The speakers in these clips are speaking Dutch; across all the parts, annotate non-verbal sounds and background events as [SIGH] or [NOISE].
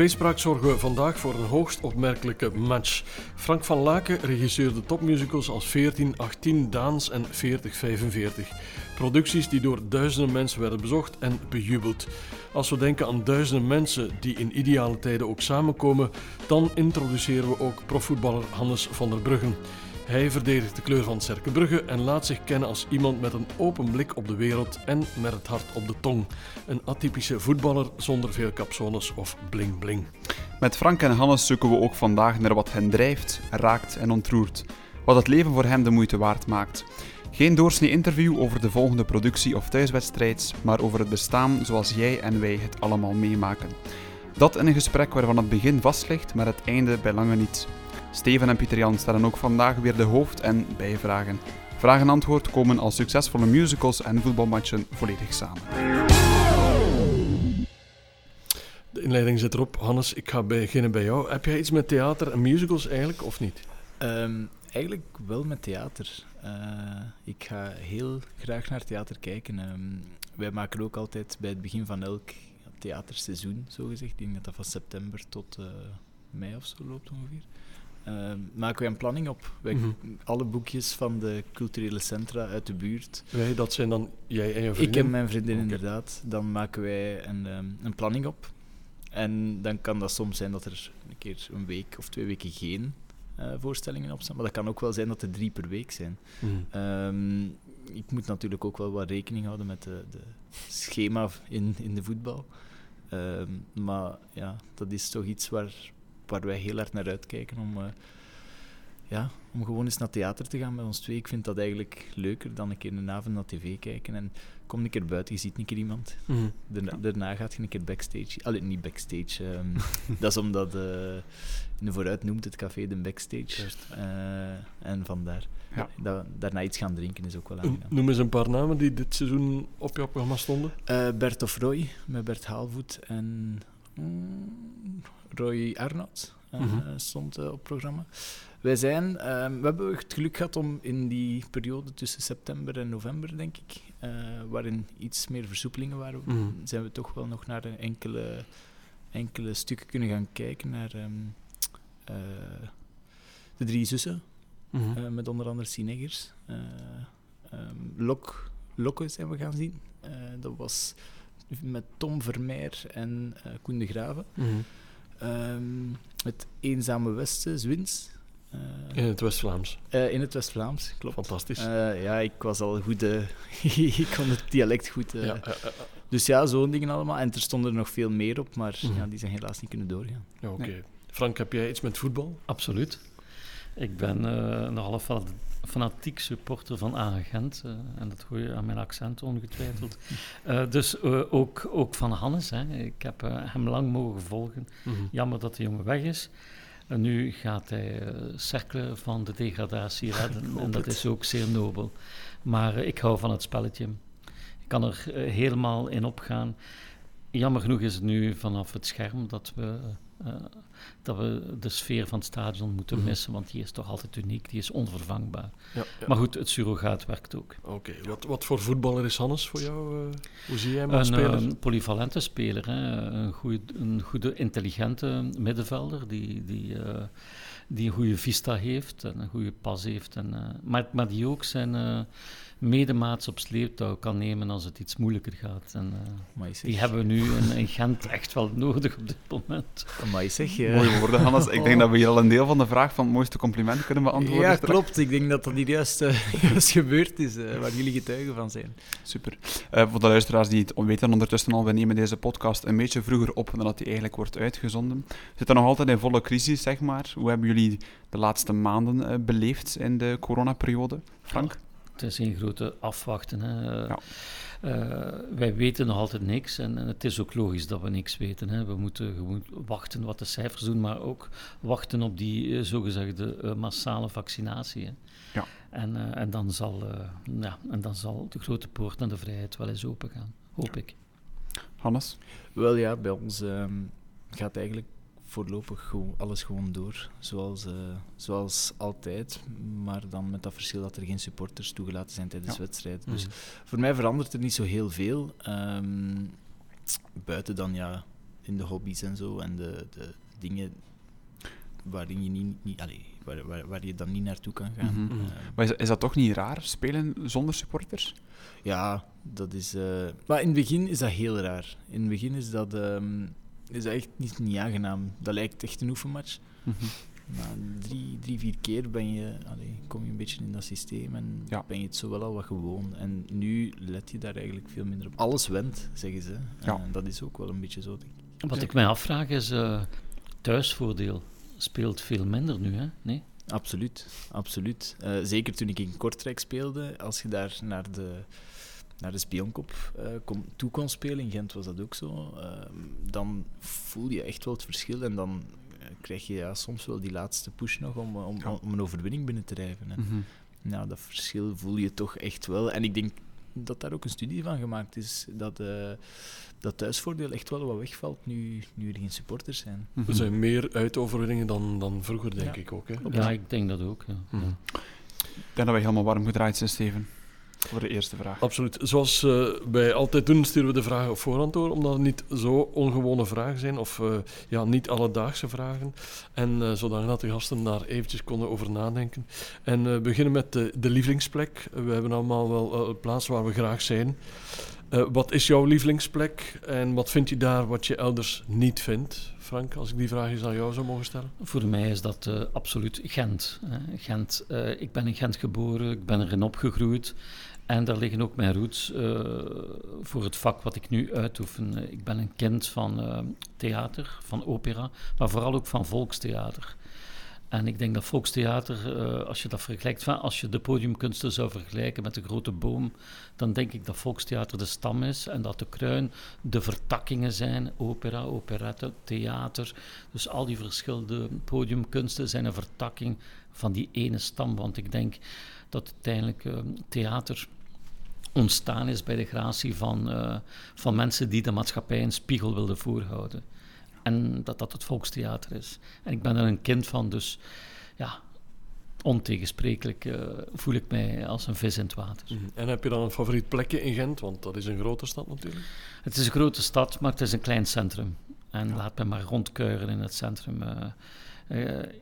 Tweespraak zorgen we vandaag voor een hoogst opmerkelijke match. Frank van Laken regisseerde topmusicals als 14, 18, Daans en 40, 45. Producties die door duizenden mensen werden bezocht en bejubeld. Als we denken aan duizenden mensen die in ideale tijden ook samenkomen, dan introduceren we ook profvoetballer Hannes van der Bruggen. Hij verdedigt de kleur van Cerkebrugge en laat zich kennen als iemand met een open blik op de wereld en met het hart op de tong. Een atypische voetballer zonder veel capsones of bling bling. Met Frank en Hannes zoeken we ook vandaag naar wat hen drijft, raakt en ontroert. Wat het leven voor hen de moeite waard maakt. Geen doorsnee interview over de volgende productie of thuiswedstrijd, maar over het bestaan zoals jij en wij het allemaal meemaken. Dat in een gesprek waarvan het begin vast ligt, maar het einde bij lange niet. Steven en Pieter Jan stellen ook vandaag weer de hoofd- en bijvragen. Vraag en antwoord komen als succesvolle musicals en voetbalmatchen volledig samen. De inleiding zit erop. Hannes, ik ga beginnen bij jou. Heb jij iets met theater en musicals eigenlijk, of niet? Um, eigenlijk wel met theater. Uh, ik ga heel graag naar theater kijken. Um, wij maken ook altijd bij het begin van elk theaterseizoen, zo gezegd. Ik denk dat dat van september tot uh, mei of zo loopt ongeveer. Uh, maken wij een planning op. Wij, mm -hmm. Alle boekjes van de culturele centra uit de buurt. Wij, dat zijn dan jij en je vriendin? Ik en mijn vriendin okay. inderdaad. Dan maken wij een, um, een planning op. En dan kan dat soms zijn dat er een keer een week of twee weken geen uh, voorstellingen op staan. Maar dat kan ook wel zijn dat er drie per week zijn. Mm. Um, ik moet natuurlijk ook wel wat rekening houden met de, de schema in, in de voetbal. Um, maar ja, dat is toch iets waar, waar wij heel hard naar uitkijken om, uh, ja, om gewoon eens naar theater te gaan met ons twee. Ik vind dat eigenlijk leuker dan een keer een avond naar tv kijken. En kom een keer buiten, je ziet een keer iemand. Mm. Daarna, daarna gaat je een keer backstage. Allee, niet backstage. Um, [LAUGHS] dat is omdat uh, in de vooruit noemt het café de backstage. Uh, en vandaar. Ja. Da daarna iets gaan drinken is ook wel aangenaam. Noem eens een paar namen die dit seizoen op jouw programma stonden. Uh, Bert of Roy, met Bert Haalvoet en Roy Arnold uh, mm -hmm. stond uh, op programma. Wij zijn, um, we hebben het geluk gehad om in die periode tussen september en november, denk ik, uh, waarin iets meer versoepelingen waren, mm -hmm. zijn we toch wel nog naar enkele, enkele stukken kunnen gaan kijken naar um, de drie zussen, mm -hmm. met onder andere Sineggers. Um, Lok, Lokken zijn we gaan zien. dat was met Tom Vermeer en Koen de Graven. Um, het Eenzame Westen, Zwins. Uh, in het West-Vlaams. Uh, in het West-Vlaams, klopt. Fantastisch. Uh, ja, ik was al goed... [LAUGHS] ik kon het dialect goed... Ja, dus ja, zo'n dingen allemaal. En er stonden er nog veel meer op, maar mm. ja, die zijn helaas niet kunnen doorgaan. Ja, Oké. Okay. Nee. Frank, heb jij iets met voetbal? Absoluut. Ik ben nogal een fanatiek supporter van Agent. en dat hoor je aan mijn accent ongetwijfeld. [LAUGHS] dus ook, ook van Hannes. Hè. Ik heb hem lang mogen volgen. Mm -hmm. Jammer dat de jongen weg is. En nu gaat hij cirkelen van de degradatie redden. en dat is ook zeer nobel. Maar ik hou van het spelletje. Ik kan er helemaal in opgaan. Jammer genoeg is het nu vanaf het scherm dat we, dat we de sfeer van het stadion moeten mm -hmm. missen. Want die is toch altijd uniek, die is onvervangbaar. Ja, ja. Maar goed, het surrogaat werkt ook. Oké, okay. wat, wat voor voetballer is Hannes voor jou? hoe zie jij hem als een, speler? Een polyvalente speler. Hè? Een, goede, een goede, intelligente middenvelder die, die, uh, die een goede vista heeft en een goede pas heeft. En, maar, maar die ook zijn medemaats op sleeptouw kan nemen als het iets moeilijker gaat. En, die hebben we nu in, in, Gent echt wel nodig op dit moment. Zeg, je... Mooie woorden, Hannes. Ik denk dat we hier al een deel van de vraag van het mooiste compliment kunnen beantwoorden. Ja, klopt. Ik denk dat dat hier juist, [LAUGHS] juist gebeurd is, waar jullie getuigen van zijn. Super. voor de luisteraars die het weten ondertussen al, we nemen deze podcast een beetje vroeger op dan dat die eigenlijk wordt uitgezonden. We zitten nog altijd in volle crisis, zeg maar. Hoe hebben jullie de laatste maanden uh, beleefd in de coronaperiode? Frank? Het is een grote afwachten. Hè. Ja. Uh, wij weten nog altijd niks en, en, het is ook logisch dat we niks weten. Hè. We moeten gewoon wachten wat de cijfers doen, maar ook wachten op die uh, zogezegde uh, massale vaccinatie. Hè. Ja. En, en, dan zal, ja, en dan zal de grote poort naar de vrijheid wel eens open gaan, hoop ja. ik. Hannes? Wel ja, bij ons um, gaat eigenlijk voorlopig gewoon, alles gewoon door, zoals, uh, zoals altijd. Maar dan met dat verschil dat er geen supporters toegelaten zijn tijdens ja. wedstrijden. Dus mm. voor mij verandert er niet zo heel veel. Um, buiten dan ja, in de hobby's en zo en de, de dingen waarin je niet, niet allee, waar, waar, waar je dan niet naartoe kan gaan. Mhm. Mhm. Eh, Maar is, is dat toch niet raar, spelen zonder supporters? ja, dat is. eh, Maar in het begin is dat heel raar. In het begin is dat, ehm, is dat echt niet, niet aangenaam. Dat lijkt echt een oefenmatch. Mhm. Na drie, drie, vier keer ben je, allee, kom je een beetje in dat systeem en Ja. ben je het zo wel al wat gewoon. En nu let je daar eigenlijk veel minder op. Alles went, zeggen ze. Ja. En dat is ook wel een beetje zo, denk ik. Wat ik mij afvraag is, eh, thuisvoordeel speelt veel minder nu, hè? Nee? Absoluut, absoluut. Eh, zeker toen ik in Kortrijk speelde, als je daar naar de, naar de Spionkop eh, kom, toe kon spelen, in Gent was dat ook zo, eh, dan voel je echt wel het verschil en dan eh, krijg je ja, soms wel die laatste push nog om, om, Ja. om een overwinning binnen te drijven. En. Nou, dat verschil voel je toch echt wel. En ik denk dat daar ook een studie van gemaakt is, dat eh, dat thuisvoordeel echt wel wat wegvalt nu, nu er geen supporters zijn. Mhm. Er zijn meer uitoverwinningen dan, dan vroeger, denk Ja. ik ook. Hè? Ja, ik denk dat ook. Ja. Ja. Ik denk dat wij helemaal warm gedraaid zijn, Steven. Voor de eerste vraag. Absoluut. Zoals eh, wij altijd doen, sturen we de vragen op voorhand door, omdat het niet zo ongewone vragen zijn, of eh, ja, niet alledaagse vragen. En eh zodanig dat de gasten daar eventjes konden over nadenken. En we beginnen met de, de lievelingsplek. we hebben allemaal wel een plaats waar we graag zijn. Eh, wat is jouw lievelingsplek en wat vind je daar wat je elders niet vindt? Frank, als ik die vraag eens aan jou zou mogen stellen. Voor mij is dat eh, absoluut Gent. hè. Gent eh, ik ben in Gent geboren, ik ben erin opgegroeid. En daar liggen ook mijn roots eh, voor het vak wat ik nu uitoefen. Eh, Ik ben een kind van eh, theater, van opera, maar vooral ook van volkstheater. En ik denk dat volkstheater, als je dat vergelijkt, van, als je de podiumkunsten zou vergelijken met de grote boom, dan denk ik dat volkstheater de stam is en dat de kruin de vertakkingen zijn, opera, operette, theater. Dus al die verschillende podiumkunsten zijn een vertakking van die ene stam. Want ik denk dat uiteindelijk theater ontstaan is bij de gratie van, eh, van mensen die de maatschappij een spiegel wilden voorhouden. En dat dat het volkstheater is. En ik ben er een kind van, dus ja, ontegensprekelijk eh, voel ik mij als een vis in het water. En heb je dan een favoriet plekje in Gent? Want dat is een grote stad natuurlijk. Het is een grote stad, maar het is een klein centrum. En laat me maar rondkuieren in het centrum.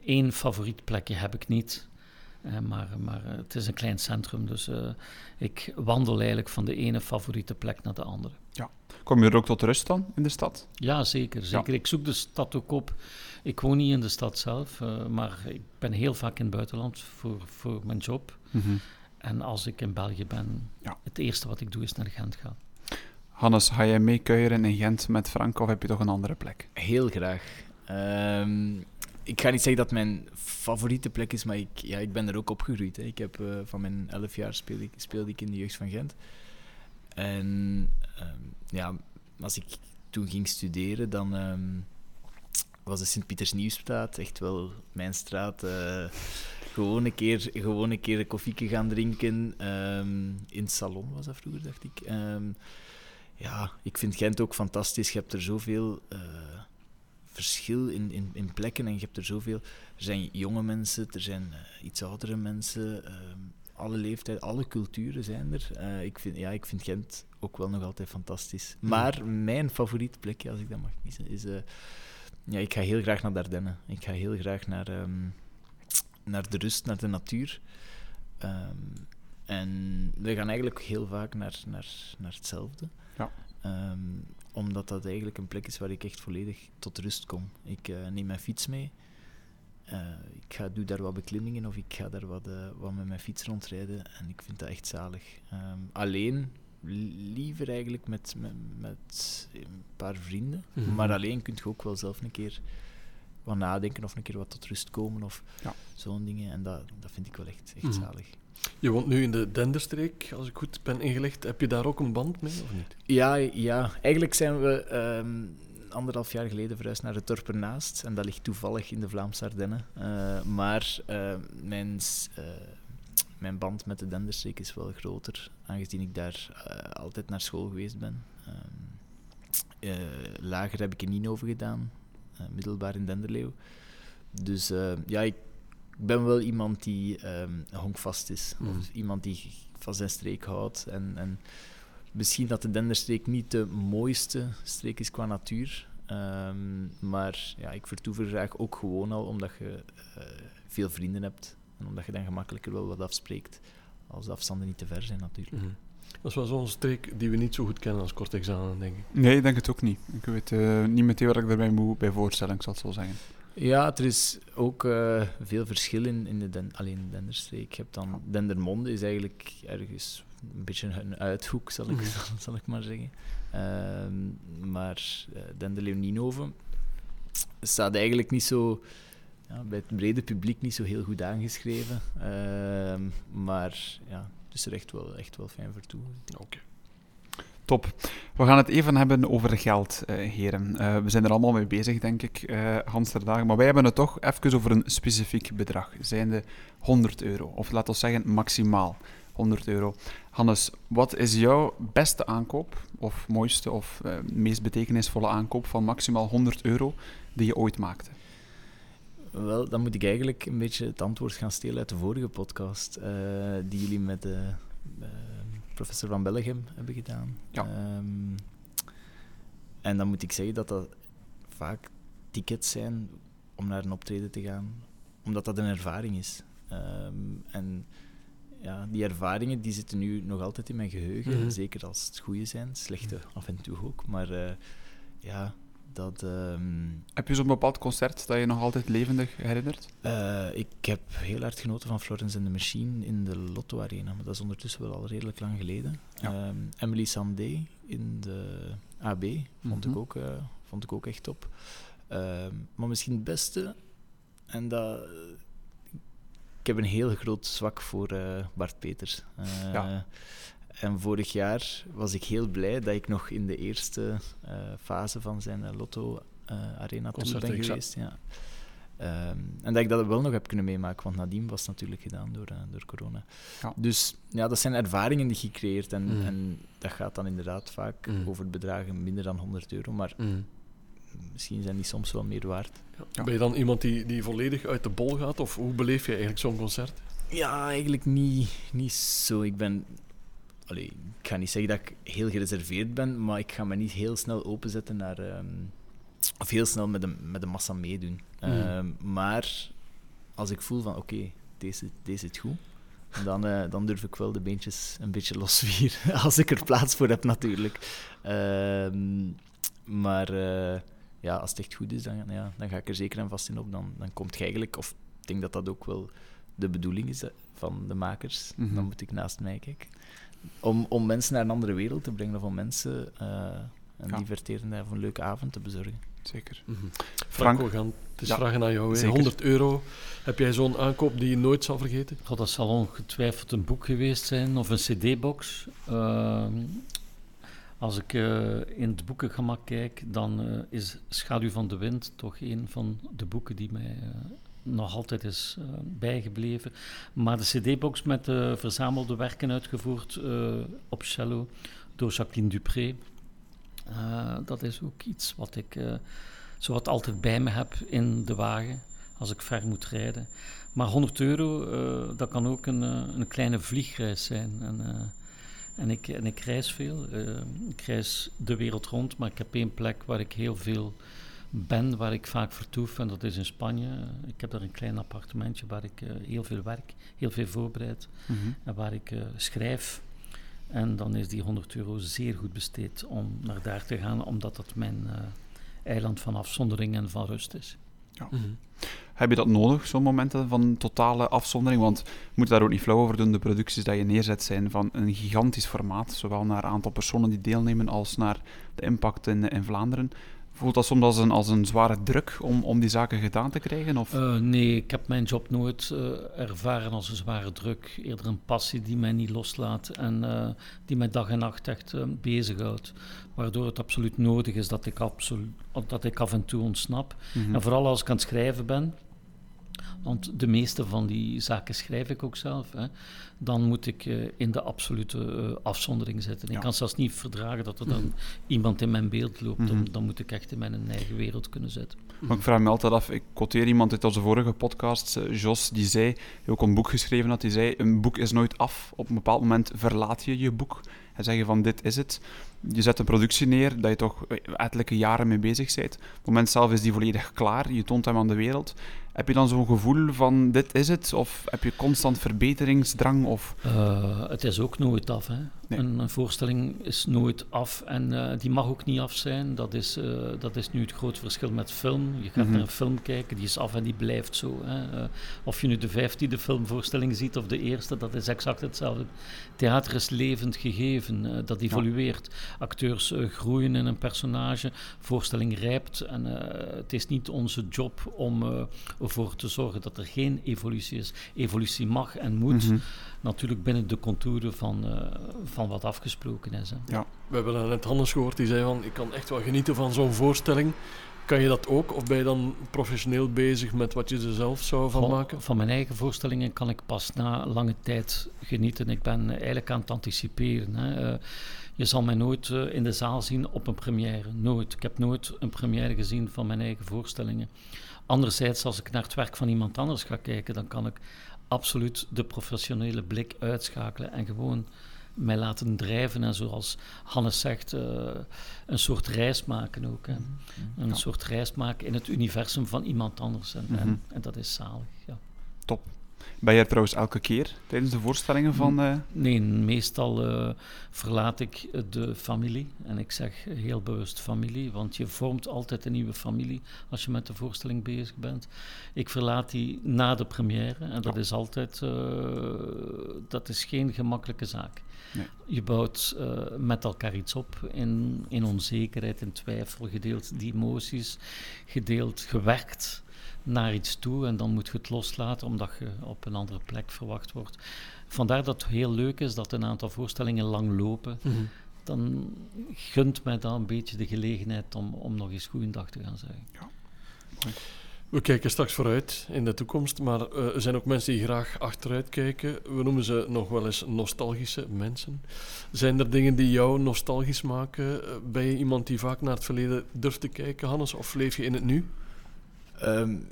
Eén favoriet plekje heb ik niet. Eh, maar maar eh, het is een klein centrum, dus eh, ik wandel eigenlijk van de ene favoriete plek naar de andere. Kom je er ook tot rust dan in de stad? Ja, zeker. zeker. Ik zoek de stad ook op. Ik woon niet in de stad zelf, eh, maar ik ben heel vaak in het buitenland voor, voor mijn job. Mhm. En als ik in België ben, Ja. het eerste wat ik doe is naar Gent gaan. Hannes, ga jij meekuieren in Gent met Frank of heb je toch een andere plek? Heel graag. Ehm, ik ga niet zeggen dat mijn favoriete plek is, maar ik, ja, ik ben er ook opgegroeid. Hè. Ik heb, eh, van mijn 11 jaar speelde ik, speelde ik in de jeugd van Gent. En ehm, ja, als ik toen ging studeren, dan ehm, was de Sint-Pieters-Nieuwstraat echt wel mijn straat. eh, gewoon, een keer, gewoon een keer een koffieke gaan drinken. ehm, in het salon was dat vroeger, dacht ik. Ja, ik vind Gent ook fantastisch. Je hebt er zoveel eh, verschil in, in, in plekken en je hebt er zoveel. Er zijn jonge mensen, er zijn eh, iets oudere mensen. ehm, alle leeftijden, alle culturen zijn er. Eh, ik, vind, ja, ik vind Gent ook wel nog altijd fantastisch. Maar mijn favoriete plekje, als ik dat mag kiezen, is... eh, ja, ik ga heel graag naar Dardenne. Ik ga heel graag naar, ehm, naar de rust, naar de natuur. Ehm, en we gaan eigenlijk heel vaak naar, naar, naar hetzelfde. Ja. Omdat dat eigenlijk een plek is waar ik echt volledig tot rust kom. Ik eh, neem mijn fiets mee. Eh, ik ga, doe daar wat beklimmingen of ik ga daar wat, eh, wat met mijn fiets rondrijden. En ik vind dat echt zalig. Ehm, alleen, li- liever eigenlijk met, met, met een paar vrienden. Mhm. Maar alleen kun je ook wel zelf een keer wat nadenken of een keer wat tot rust komen of Ja. zo'n dingen. En dat, dat vind ik wel echt, echt Mhm. zalig. Je woont nu in de Denderstreek, als ik goed ben ingelegd. Heb je daar ook een band mee, of niet? Ja, ja, eigenlijk zijn we ehm, anderhalf jaar geleden verhuisd naar het dorp ernaast. En dat ligt toevallig in de Vlaamse Ardennen. Eh, maar eh, mijn, eh, mijn band met de Denderstreek is wel groter, aangezien ik daar eh, altijd naar school geweest ben. Ehm, eh, lager heb ik in Ninove gedaan, middelbaar in Denderleeuw. Dus ja, ik ben wel iemand die ehm honkvast is. Mhm. Of iemand die van zijn streek houdt. En, en misschien dat de Denderstreek niet de mooiste streek is qua natuur. Ehm, maar ja, ik vertoef er graag ook gewoon al omdat je eh, veel vrienden hebt. En omdat je dan gemakkelijker wel wat afspreekt. Als de afstanden niet te ver zijn, natuurlijk. Mhm. Dat is wel zo'n streek die we niet zo goed kennen als kort examen, denk ik. Nee, ik denk het ook niet. Ik weet eh, niet meteen wat ik erbij moet bij voorstellen, ik zal het zo zeggen. Ja, er is ook eh, veel verschil in, in de den, alleen de Denderstreek. Je hebt dan Dendermonde is eigenlijk ergens een beetje een uithoek, zal ik, [LAUGHS] zal ik maar zeggen. Ehm, maar uh, Denderleeuw-Nienhoven staat eigenlijk niet zo ja, bij het brede publiek niet zo heel goed aangeschreven. Ehm, maar ja, het is er echt wel, echt wel fijn voor toe. Oké. Top. We gaan het even hebben over geld, eh, heren. Eh, we zijn er allemaal mee bezig, denk ik, eh Hans ter dagen. Maar wij hebben het toch even over een specifiek bedrag. Zijnde 100 euro. Of laten we zeggen maximaal 100 euro. Hannes, wat is jouw beste aankoop, of mooiste, of meest betekenisvolle aankoop van maximaal 100 euro die je ooit maakte? Wel, dan moet ik eigenlijk een beetje het antwoord gaan stelen uit de vorige podcast, die jullie met de uh, professor van Bellegem hebben gedaan. Ja. Um, en dan moet ik zeggen dat dat vaak tickets zijn om naar een optreden te gaan, omdat dat een ervaring is. Um, en ja, die ervaringen die zitten nu nog altijd in mijn geheugen, Mhm. mm -hmm. zeker als het goede zijn, slechte af en toe ook. Maar uh, ja, dat... Um, heb je zo'n bepaald concert dat je nog altijd levendig herinnert? Uh, ik heb heel hard genoten van Florence and the Machine in de Lotto Arena, maar dat is ondertussen wel al redelijk lang geleden. Ja. Um, Emily Sandé in de AB vond, Mhm. mm -hmm. ik, ook, uh, vond ik ook echt top. Um, maar misschien het beste, en dat... Ik heb een heel groot zwak voor uh, Bart Peters. ja. En vorig jaar was ik heel blij dat ik nog in de eerste uh, fase van zijn uh, Lotto uh, Arena Tour ben geweest. Ja. Um, en dat ik dat wel nog heb kunnen meemaken, want nadien was het natuurlijk gedaan door, door corona. Ja. Dus ja, dat zijn ervaringen die je creëert. En, Mm. en dat gaat dan inderdaad vaak Mm. over bedragen minder dan 100 euro. Maar Mm. misschien zijn die soms wel meer waard. Ja. Ben je dan iemand die, die volledig uit de bol gaat? Of hoe beleef je eigenlijk zo'n concert? Ja, eigenlijk niet, niet zo. Ik ben Allee, ik ga niet zeggen dat ik heel gereserveerd ben, maar ik ga me niet heel snel openzetten naar. Um, of heel snel met de, met de massa meedoen. Mm. Um, maar als ik voel van oké, okay, deze, deze zit goed, dan, uh, dan durf ik wel de beentjes een beetje losvieren. [LAUGHS] als ik er plaats voor heb, natuurlijk. Um, maar uh, ja, als het echt goed is, dan, ja, dan ga ik er zeker en vast in op. Dan, dan komt je eigenlijk, of ik denk dat dat ook wel de bedoeling is van de makers. Mhm. Dan moet ik naast mij kijken om, om mensen naar een andere wereld te brengen of om mensen uh, een Ja. diverterende of een leuke avond te bezorgen. Zeker. Mhm. Frank? Frank, we gaan het is Ja, vragen aan jou. hè. zeker. 100 euro. Heb jij zo'n aankoop die je nooit zal vergeten? God, dat zal ongetwijfeld een boek geweest zijn of een cd-box. Ehm, als ik eh, in het boekengemak kijk, dan eh, is Schaduw van de Wind toch een van de boeken die mij eh, nog altijd is eh, bijgebleven. Maar de cd-box met de verzamelde werken uitgevoerd eh, op cello door Jacqueline Dupré, eh, dat is ook iets wat ik zowat altijd bij me heb in de wagen als ik ver moet rijden. Maar 100 euro, dat kan ook een, een kleine vliegreis zijn. En, en, ik, en ik reis veel. ik reis de wereld rond, maar ik heb één plek waar ik heel veel ben, waar ik vaak vertoef, en dat is in Spanje. Ik heb daar een klein appartementje waar ik heel veel werk, heel veel voorbereid Mhm. en waar ik schrijf. En dan is die 100 euro zeer goed besteed om naar daar te gaan, omdat dat mijn uh, eiland van afzondering en van rust is. Ja. Mm -hmm. Heb je dat nodig, zo'n momenten van totale afzondering? Want je moet daar ook niet flauw over doen. De producties die je neerzet zijn van een gigantisch formaat, zowel naar aantal personen die deelnemen als naar de impact in, in Vlaanderen. Voelt dat soms als een, als een zware druk om, om die zaken gedaan te krijgen? Of? Uh, nee, ik heb mijn job nooit uh, ervaren als een zware druk. Eerder een passie die mij niet loslaat en uh, die mij dag en nacht echt bezighoudt. Waardoor het absoluut nodig is dat ik, absolu- dat ik af en toe ontsnap. Mhm. En vooral als ik aan het schrijven ben. Want de meeste van die zaken schrijf ik ook zelf. Hè. Dan moet ik uh, in de absolute uh, afzondering zitten. Ja. Ik kan zelfs niet verdragen dat er dan mm. iemand in mijn beeld loopt. Mhm. Dan, dan, moet ik echt in mijn eigen wereld kunnen zitten. Maar ik vraag me altijd af, ik quoteer iemand uit onze vorige podcast, uh, Jos, die zei, die ook een boek geschreven had, die zei, een boek is nooit af. Op een bepaald moment verlaat je je boek en zeg je van, dit is het. je zet een productie neer dat je toch ettelijke jaren mee bezig bent. Op het moment zelf is die volledig klaar, je toont hem aan de wereld. Heb je dan zo'n gevoel van dit is het? Of heb je constant verbeteringsdrang? Of... Uh, het is ook nooit af. Hè? Een, een, voorstelling is nooit af en uh, die mag ook niet af zijn. Dat is, uh, dat is nu het grote verschil met film. Je gaat mm -hmm. naar een film kijken, die is af en die blijft zo. Hè? of je nu de vijftiende filmvoorstelling ziet of de eerste, dat is exact hetzelfde. Theater is levend gegeven, dat evolueert. Ja. Acteurs groeien in een personage, voorstelling rijpt. En het is niet onze job om ervoor te zorgen dat er geen evolutie is. Evolutie mag en moet, mm -hmm. Natuurlijk binnen de contouren van, uh, van wat afgesproken is. Hè. Ja. We hebben net Hannes gehoord, die zei van, ik kan echt wel genieten van zo'n voorstelling. Kan je dat ook, of ben je dan professioneel bezig met wat je er zelf zou van, van maken? Van mijn eigen voorstellingen kan ik pas na lange tijd genieten. Ik ben eigenlijk aan het anticiperen. Hè. Uh, je zal mij nooit uh, in de zaal zien op een première. Nooit. Ik heb nooit een première gezien van mijn eigen voorstellingen. Anderzijds, als ik naar het werk van iemand anders ga kijken, dan kan ik absoluut de professionele blik uitschakelen en gewoon mij laten drijven. En zoals Hannes zegt, uh, een soort reis maken ook. Hè. Een ja. soort reis maken in het universum van iemand anders. En, mm -hmm. en, en dat is zalig. Ja. Top. Ben er trouwens elke keer tijdens de voorstellingen van? Uh... Nee, meestal uh, verlaat ik de familie. En ik zeg heel bewust familie, want je vormt altijd een nieuwe familie als je met de voorstelling bezig bent. Ik verlaat die na de première en dat is altijd, uh, dat is geen gemakkelijke zaak. Nee. Je bouwt met elkaar iets op in, in onzekerheid, in twijfel, gedeeld die emoties, gedeeld gewerkt naar iets toe en dan moet je het loslaten omdat je op een andere plek verwacht wordt. Vandaar dat het heel leuk is dat een aantal voorstellingen lang lopen. Mm -hmm. Dan gunt mij dan een beetje de gelegenheid om, om nog eens goeiedag te gaan zeggen. Ja. We kijken straks vooruit in de toekomst, maar uh, er zijn ook mensen die graag achteruit kijken. We noemen ze nog wel eens nostalgische mensen. Zijn er dingen die jou nostalgisch maken? Ben je iemand die vaak naar het verleden durft te kijken, Hannes, of leef je in het nu? Um,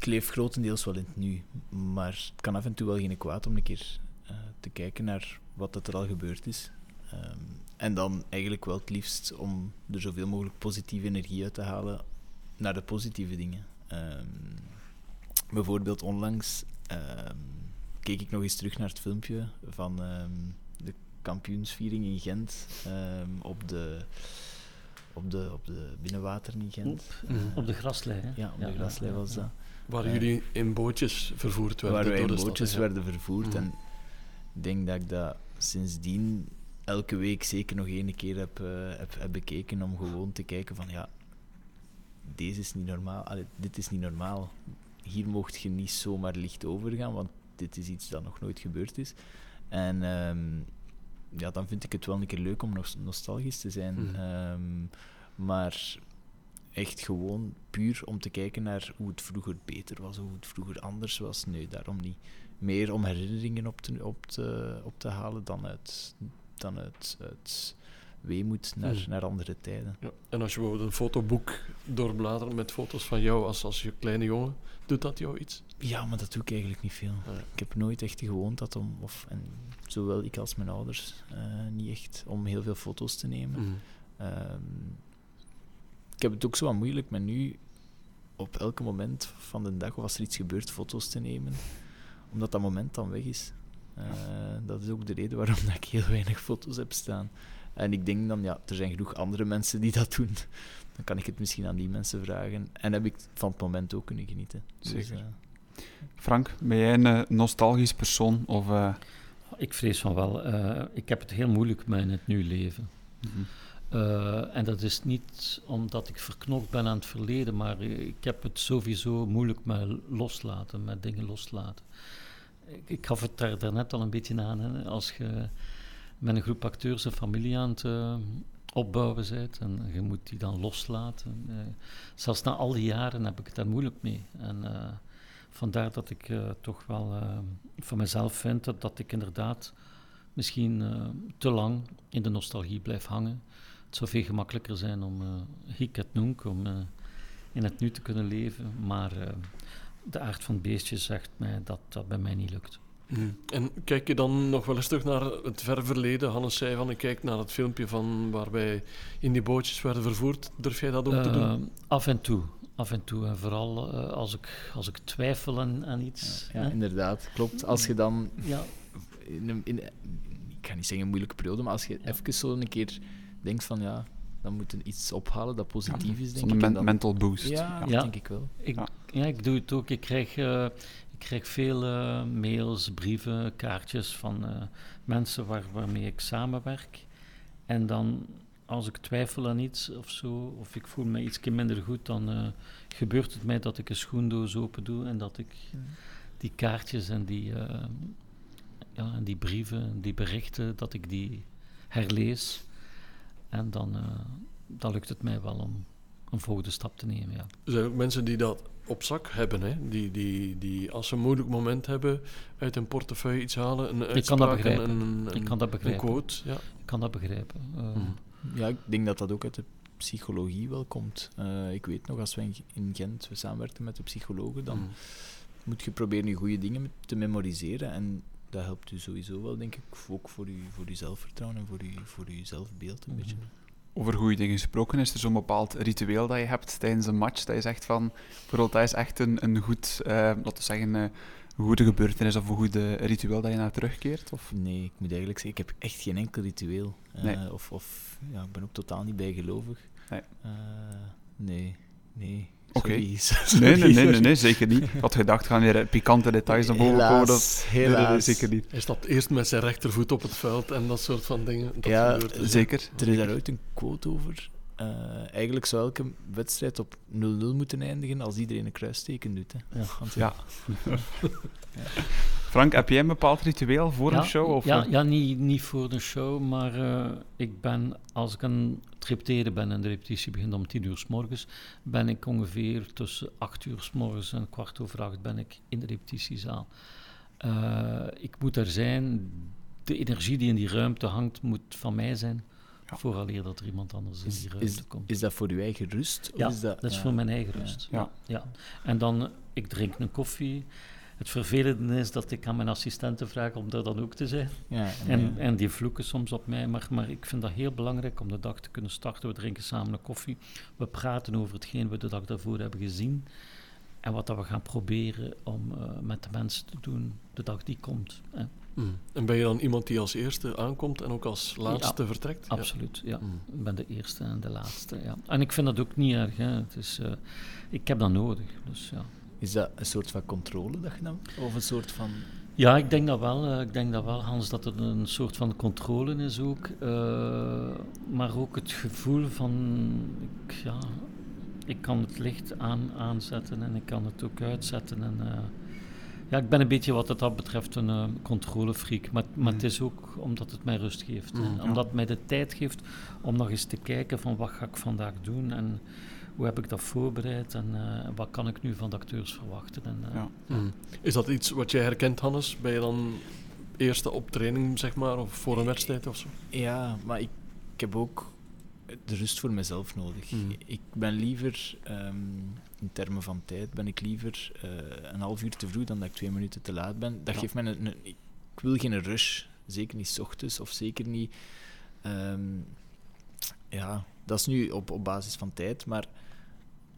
ik leef grotendeels wel in het nu, maar het kan af en toe wel geen kwaad om een keer uh, te kijken naar wat dat er al gebeurd is. Um, en dan eigenlijk wel het liefst om er zoveel mogelijk positieve energie uit te halen naar de positieve dingen. Um, bijvoorbeeld onlangs keek ik nog eens terug naar het filmpje van de kampioensviering in Gent op de op de, op de binnenwater in Gent. Op, uh, op de graslei, hè? Ja, op de graslei was dat. Waar uh, jullie in bootjes vervoerd werden. Waar wij in de bootjes stad, werden vervoerd. Mm. En ik denk dat ik dat sindsdien elke week zeker nog één keer heb, uh, heb, heb, bekeken om gewoon te kijken van ja, deze is niet normaal. Allee, dit is niet normaal. Hier mocht je niet zomaar licht overgaan, want dit is iets dat nog nooit gebeurd is. En um, ja, dan vind ik het wel een keer leuk om nog nostalgisch te zijn. Mm. Um, maar echt gewoon puur om te kijken naar hoe het vroeger beter was, hoe het vroeger anders was. Nee, daarom niet. Meer om herinneringen op te, op te, op te halen dan uit, dan uit, uit weemoed naar, mm. naar andere tijden. Ja. En als je bijvoorbeeld een fotoboek doorbladert met foto's van jou als, als je kleine jongen, doet dat jou iets? Ja, maar dat doe ik eigenlijk niet veel. Ja. Ik heb nooit echt gewoond dat om, of, en zowel ik als mijn ouders, uh, niet echt om heel veel foto's te nemen. Mm. Um, ik heb het ook zo wat moeilijk met nu op elk moment van de dag of als er iets gebeurt, foto's te nemen, omdat dat moment dan weg is. Uh, dat is ook de reden waarom dat ik heel weinig foto's heb staan. En ik denk dan, ja, er zijn genoeg andere mensen die dat doen. Dan kan ik het misschien aan die mensen vragen. En heb ik van het moment ook kunnen genieten. Zeker. Dus, uh, Frank, ben jij een uh, nostalgisch persoon? Of, uh... Ik vrees van wel. ik heb het heel moeilijk met in het nu leven. Mm -hmm. Uh, en dat is niet omdat ik verknocht ben aan het verleden, maar ik heb het sowieso moeilijk met loslaten, met dingen loslaten. Ik, ik gaf het daar daarnet al een beetje aan. Hè. Als je met een groep acteurs een familie aan het uh, opbouwen bent en je moet die dan loslaten. Uh, zelfs na al die jaren heb ik het daar moeilijk mee. En vandaar dat ik toch wel van mezelf vind dat, dat ik inderdaad misschien te lang in de nostalgie blijf hangen het zou veel gemakkelijker zijn om, uh, hic et nunc, om uh, in het nu te kunnen leven. Maar uh, de aard van het beestje zegt mij dat dat bij mij niet lukt. Mm. En kijk je dan nog wel eens terug naar het ver verleden? Hannes zei van, ik kijk naar het filmpje van waar wij in die bootjes werden vervoerd. Durf jij dat ook te doen? Eh, af en toe. Af en toe. En vooral eh, als, ik, als ik twijfel aan, aan iets. Ja, inderdaad, klopt. Als je dan ja, in, een- in, ik ga niet zeggen een moeilijke periode, maar als je Ja. even zo een keer denkt van ja, dan moet je iets ophalen dat positief is, denk Zo'n ik. en men- dan- mental boost. ja, dat denk ik wel. ik, Ja. ja. ik doe het ook. Ik krijg, eh, ik krijg veel eh, mails, brieven, kaartjes van eh, mensen waar, waarmee ik samenwerk. En dan, als ik twijfel aan iets of zo, of ik voel me iets minder goed, dan eh, gebeurt het mij dat ik een schoendoos open doe en dat ik die kaartjes en die, ja, en die brieven, en die berichten, dat ik die herlees. En dan, eh, dan lukt het mij wel om een volgende stap te nemen. Ja. Er zijn ook mensen die dat op zak hebben, hè? Die, die, die als ze een moeilijk moment hebben, uit hun portefeuille iets halen, een kan dat een, begrijpen. een, Ik kan dat een begrijpen. quote. Ja. Ik kan dat begrijpen. Eh, Mm. Ja, ik denk dat dat ook uit de psychologie wel komt. Eh, ik weet nog, als we in, Gent we samenwerkten met de psychologen, dan Mm. moet je proberen je goede dingen te memoriseren. En dat helpt u sowieso wel, denk ik, ook voor je, voor zelfvertrouwen en voor je, voor je zelfbeeld een beetje. Over goede dingen gesproken, is er zo'n bepaald ritueel dat je hebt tijdens een match, dat je zegt van, bijvoorbeeld, dat is echt een, een goed, eh, laten we zeggen, eh, een goede gebeurtenis of een goede ritueel dat je naar terugkeert? Of? Nee, ik moet eigenlijk zeggen, ik heb echt geen enkel ritueel. Eh, Nee. Of, of ja, ik ben ook totaal niet bijgelovig. Nee. Nee, nee. Oké. Sorry, [LAUGHS] Nee, nee, nee, nee, zeker niet. Ik had gedacht, gaan weer pikante details naar boven komen. Dat, Helaas, nee, nee, nee, helaas. zeker niet. Hij stapt eerst met zijn rechtervoet op het veld en dat soort van dingen. Dat Ja, gebeurt dus. Zeker. Er is daar ooit een quote over. Eh, eigenlijk zou elke wedstrijd op 0-0 moeten eindigen als iedereen een kruisteken doet. Hè. Ja. Want, Ja. [LAUGHS] Frank, heb jij een bepaald ritueel voor ja, een show? Of, ja, eh? ja niet, niet voor de show, maar eh, ik ben, als ik aan het repeteren ben en de repetitie begint om tien uur s morgens, ben ik ongeveer tussen acht uur s morgens en kwart over acht ben ik in de repetitiezaal. Eh, ik moet er zijn, de energie die in die ruimte hangt moet van mij zijn, Ja. vooraleer dat er iemand anders in die ruimte is, komt. is dat voor uw eigen rust? Ja, of is dat, dat is voor mijn eigen rust. Ja. Ja. Ja. En dan, ik drink een koffie. Het vervelende is dat ik aan mijn assistenten vraag om er dan ook te zijn. Ja, En, ja. en die vloeken soms op mij, maar, maar ik vind dat heel belangrijk om de dag te kunnen starten. We drinken samen een koffie. We praten over hetgeen we de dag daarvoor hebben gezien. En wat dat we gaan proberen om eh, met de mensen te doen de dag die komt. hè. Mm. En ben je dan iemand die als eerste aankomt en ook als laatste vertrekt? Ja. Absoluut, ja. Mm. Ik ben de eerste en de laatste, ja. En ik vind dat ook niet erg, hè. Het is, eh, ik heb dat nodig, dus ja. Is dat een soort van controle dat je dan? Of een soort van. Ja, ik denk dat wel. eh, Ik denk dat wel, Hans, dat het een soort van controle is ook. eh, maar ook het gevoel van, ik, ja, ik kan het licht aan, aanzetten en ik kan het ook uitzetten. En, eh, ja, ik ben een beetje wat het dat betreft een eh, controlefreak. Maar, maar het is ook omdat het mij rust geeft. Mm, ja. omdat het mij de tijd geeft om nog eens te kijken van wat ga ik vandaag doen en hoe heb ik dat voorbereid en eh, wat kan ik nu van de acteurs verwachten. En, eh, Ja. Mm. Is dat iets wat jij herkent, Hannes? Ben je dan eerste op training, zeg maar, of voor een wedstrijd of zo? Ja, maar ik, ik heb ook de rust voor mezelf nodig. Mm. Ik ben liever, ehm, in termen van tijd, ben ik liever eh, een half uur te vroeg dan dat ik twee minuten te laat ben. Dat Ja. geeft mij een, een- Ik wil geen rush. Zeker niet 's ochtends of zeker niet. ehm, ja, dat is nu op, op basis van tijd, maar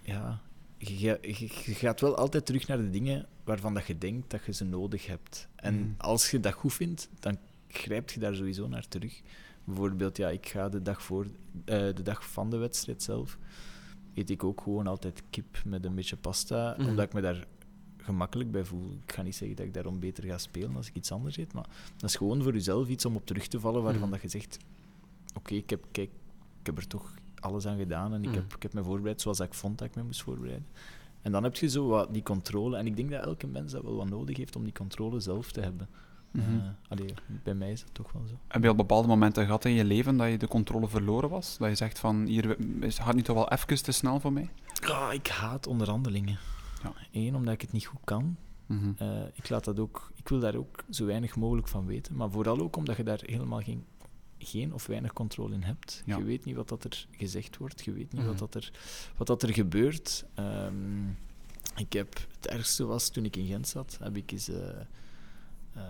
ja, je, ga- je, je gaat wel altijd terug naar de dingen waarvan dat je denkt dat je ze nodig hebt. En Mhm. als je dat goed vindt, dan grijp je daar sowieso naar terug. Bijvoorbeeld, ja, ik ga de dag, voor, eh, de dag van de wedstrijd zelf, eet ik ook gewoon altijd kip met een beetje pasta, Mhm. omdat ik me daar gemakkelijk bij voel. Ik ga niet zeggen dat ik daarom beter ga spelen als ik iets anders eet, maar dat is gewoon voor jezelf iets om op terug te vallen waarvan Mhm. dat je zegt, oké, ik, heb, kijk, ik heb er toch alles aan gedaan en ik, Mhm. heb, ik heb me voorbereid zoals ik vond dat ik me moest voorbereiden. En dan heb je zo wat die controle. En ik denk dat elke mens dat wel wat nodig heeft om die controle zelf te hebben. Mhm. Eh, allee, bij mij is dat toch wel zo. Heb je al bepaalde momenten gehad in je leven dat je de controle verloren was? Dat je zegt van, hier is- gaat nu toch wel even te snel voor mij? Ah, ik haat onderhandelingen. Ja. Eén, omdat ik het niet goed kan. Mhm. Eh, ik, laat dat ook, ik wil daar ook zo weinig mogelijk van weten. Maar vooral ook omdat je daar helemaal geen, geen of weinig controle in hebt. Ja. Je weet niet wat dat er gezegd wordt. Je weet niet Mhm. wat, dat er, wat dat er gebeurt. Ehm, ik heb, het ergste was toen ik in Gent zat, heb ik eens... eh, eh,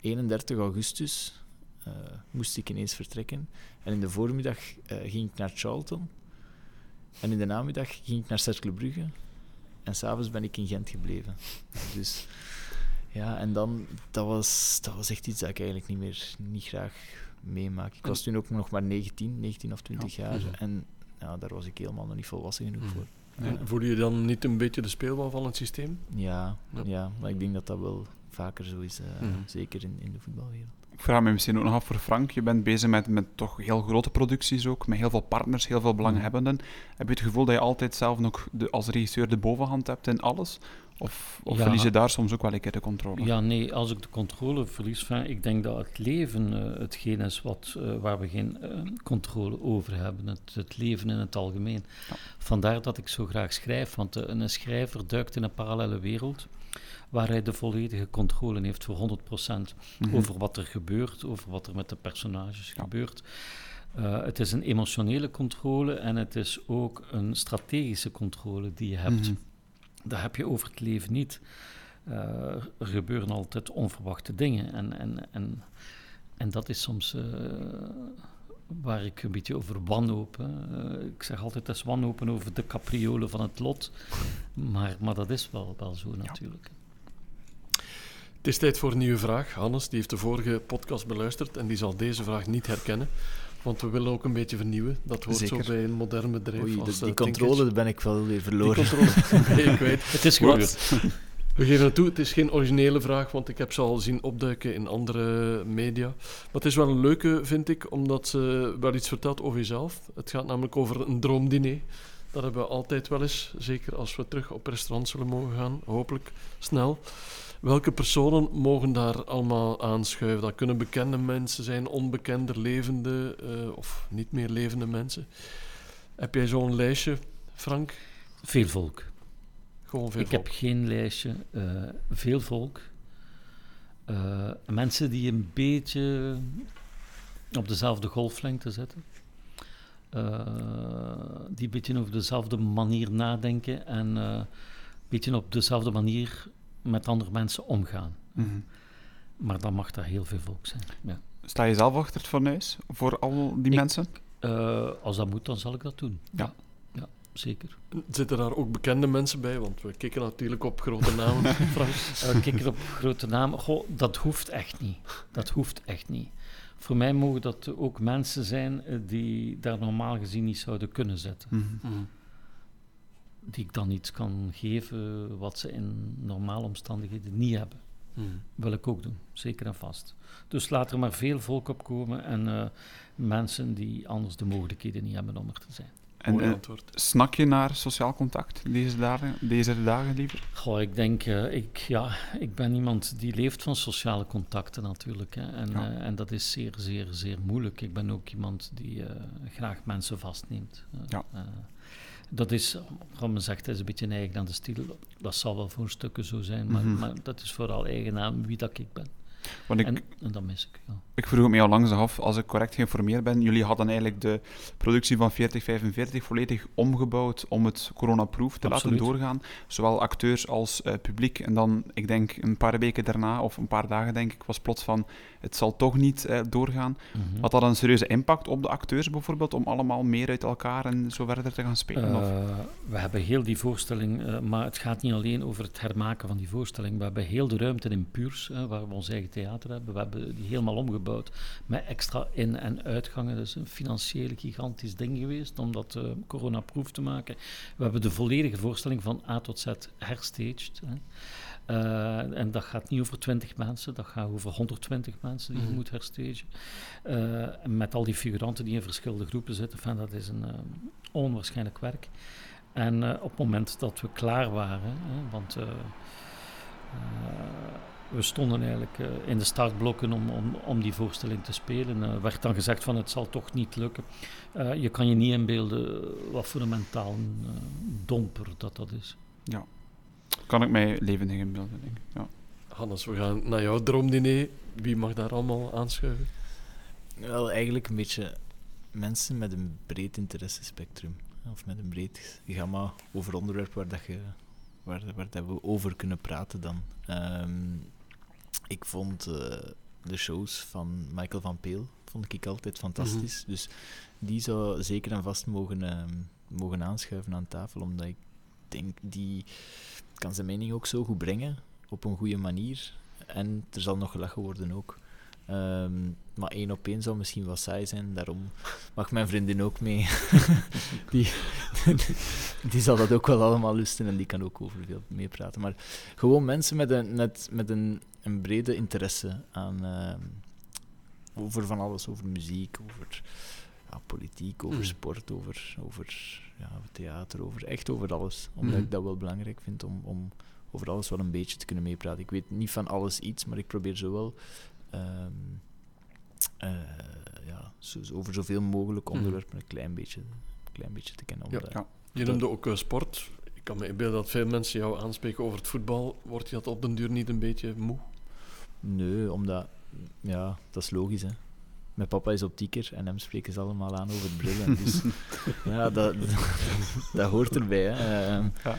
31 augustus eh, moest ik ineens vertrekken. En in de voormiddag eh, ging ik naar Charlton. En in de namiddag ging ik naar Cercle Brugge. En s'avonds ben ik in Gent gebleven. Dus ja, en dan, dat was, dat was echt iets dat ik eigenlijk niet meer niet graag meemaak. Ik was toen ook nog maar 19, 19 of 20 jaar. En ja, daar was ik helemaal nog niet volwassen genoeg voor. En voel je dan niet een beetje de speelbal van het systeem? Ja, Ja. ja. maar ik denk dat dat wel vaker zo is, eh, zeker in, in de voetbalwereld. Ik vraag me misschien ook nog af voor Frank. Je bent bezig met, met toch heel grote producties ook, met heel veel partners, heel veel belanghebbenden. Heb je het gevoel dat je altijd zelf nog de, als regisseur de bovenhand hebt in alles? Of, of Ja. verlies je daar soms ook wel een keer de controle? Ja, nee, als ik de controle verlies, van, ik denk dat het leven eh, hetgeen is wat, eh, waar we geen eh, controle over hebben. Het, het leven in het algemeen. Ja. Vandaar dat ik zo graag schrijf, want een schrijver duikt in een parallele wereld waar hij de volledige controle heeft voor 100% Mhm. over wat er gebeurt, over wat er met de personages Ja. gebeurt. Het is een emotionele controle en het is ook een strategische controle die je hebt. Mhm. Dat heb je over het leven niet. Eh, er gebeuren altijd onverwachte dingen. En, en, en, en dat is soms eh, waar ik een beetje over wanhoop. Eh, ik zeg altijd, dat is wanhopen over de capriolen van het lot. Maar, maar dat is wel, wel zo natuurlijk. Het is tijd voor een nieuwe vraag. Hannes die heeft de vorige podcast beluisterd en die zal deze vraag niet herkennen. Want we willen ook een beetje vernieuwen. Dat hoort Zeker. zo bij een modern bedrijf. Oei, als, dus die eh, controle Tinkage. ben ik wel weer Die verloren. controle ben je kwijt. Het is gebeurd. We geven het toe, het is geen originele vraag, want ik heb ze al zien opduiken in andere media. Maar het is wel een leuke, vind ik, omdat ze wel iets vertelt over jezelf. Het gaat namelijk over een droomdiner. Dat hebben we altijd wel eens, zeker als we terug op restaurant zullen mogen gaan, hopelijk snel. Welke personen mogen daar allemaal aanschuiven? Dat kunnen bekende mensen zijn, onbekende, levende eh, of niet meer levende mensen. Heb jij zo'n lijstje, Frank? Veel volk. Gewoon veel ik heb geen lijstje. eh, veel volk. Eh, mensen die een beetje op dezelfde golflengte zitten. Die een beetje over dezelfde manier nadenken en een beetje op dezelfde manier met andere mensen omgaan. Mhm. Maar dan mag daar heel veel volk zijn. Ja. Sta je zelf achter het fornuis voor al die Ik- mensen? Eh, als dat moet, dan zal ik dat doen. Ja. ja zeker. Zitten daar ook bekende mensen bij? Want we kijken natuurlijk op grote namen, [LAUGHS] Frank. Uh, kikker op grote namen. Goh, dat hoeft echt niet. Dat hoeft echt niet. Voor mij mogen dat ook mensen zijn eh, die daar normaal gezien niet zouden kunnen zetten. Mhm. Die ik dan iets kan geven wat ze in normale omstandigheden niet hebben. Hmm. Wil ik ook doen, zeker en vast. Dus laat er maar veel volk op komen en eh, mensen die anders de mogelijkheden niet hebben om er te zijn. En eh, antwoord. snak je naar sociaal contact deze dagen, deze dagen liever? Goh, ik denk, eh, ik, ja, ik ben iemand die leeft van sociale contacten natuurlijk. Hè. En, Ja. eh, en dat is zeer, zeer, zeer moeilijk. Ik ben ook iemand die eh, graag mensen vastneemt. Eh, Ja. Dat is, wat men zegt, is een beetje eigen aan de stil. Dat zal wel voor stukken zo zijn, maar, Mhm. maar dat is vooral eigen aan wie dat ik ben. Want ik, En, en dat mis ik, ja. Ik vroeg me al langs af, als ik correct geïnformeerd ben, jullie hadden eigenlijk de productie van 4045 volledig omgebouwd om het coronaproof te Absoluut. laten doorgaan. Zowel acteurs als eh, publiek. En dan, ik denk een paar weken daarna, of een paar dagen denk ik, was plots van, het zal toch niet eh, doorgaan. Mhm. Had dat een serieuze impact op de acteurs bijvoorbeeld, om allemaal meer uit elkaar en zo verder te gaan spelen? of? Eh, we hebben heel die voorstelling, maar het gaat niet alleen over het hermaken van die voorstelling. We hebben heel de ruimte in Puurs, waar we ons eigen theater hebben. We hebben die helemaal omgebouwd met extra in- en uitgangen. Dat is een financieel gigantisch ding geweest om dat eh coronaproof te maken. We hebben de volledige voorstelling van A tot Z herstaged. Hè. Eh, en dat gaat niet over 20 mensen, dat gaat over 120 mensen die je Mhm. moet herstagen. Eh, met al die figuranten die in verschillende groepen zitten. Enfin, dat is een onwaarschijnlijk werk. En op het moment dat we klaar waren, hè, want we stonden eigenlijk eh, in de startblokken om, om, om die voorstelling te spelen, eh, werd dan gezegd van het zal toch niet lukken. Eh, je kan je niet inbeelden wat voor een mentaal eh, domper dat dat is. Kan ik mij levendig inbeelden, denk ik. Ja. Hannes, we gaan naar jouw droomdiner. Wie mag daar allemaal aanschuiven? Wel, eigenlijk een beetje mensen met een breed interessespectrum. Of met een breed gamma over onderwerpen waar, dat je, waar, waar dat we over kunnen praten dan. Ehm, ik vond eh, de shows van Michael van Peel vond ik altijd fantastisch. Dus die zou zeker en vast mogen, ehm, mogen aanschuiven aan tafel, omdat ik denk, die kan zijn mening ook zo goed brengen, op een goede manier. En er zal nog gelachen worden ook. Ehm, maar één op één zou misschien wat saai zijn, daarom mag mijn vriendin ook mee. [LAUGHS] die, die zal dat ook wel allemaal lusten en die kan ook over veel meepraten. Maar gewoon mensen met een, met, met een, een brede interesse aan, ehm, over van alles, over muziek, over ja, politiek, over Mm. sport, over, over ja, theater, over echt over alles. Omdat Mhm. ik dat wel belangrijk vind om, om over alles wel een beetje te kunnen meepraten. Ik weet niet van alles iets, maar ik probeer zo wel ehm, eh, ja, zo, over zoveel mogelijk Mhm. onderwerpen een klein beetje, een klein beetje te kennen. Ja. Ja. Je noemde ook eh, sport. Ik kan me inbeelden dat veel mensen jou aanspreken over het voetbal. Wordt je dat op den duur niet een beetje moe? Nee, omdat, ja, dat is logisch. Hè. Mijn papa is optieker en hem spreken ze allemaal aan over brillen. [LAUGHS] Dus ja, dat, [LAUGHS] dat, hoort erbij. Hè. Ehm, Ja.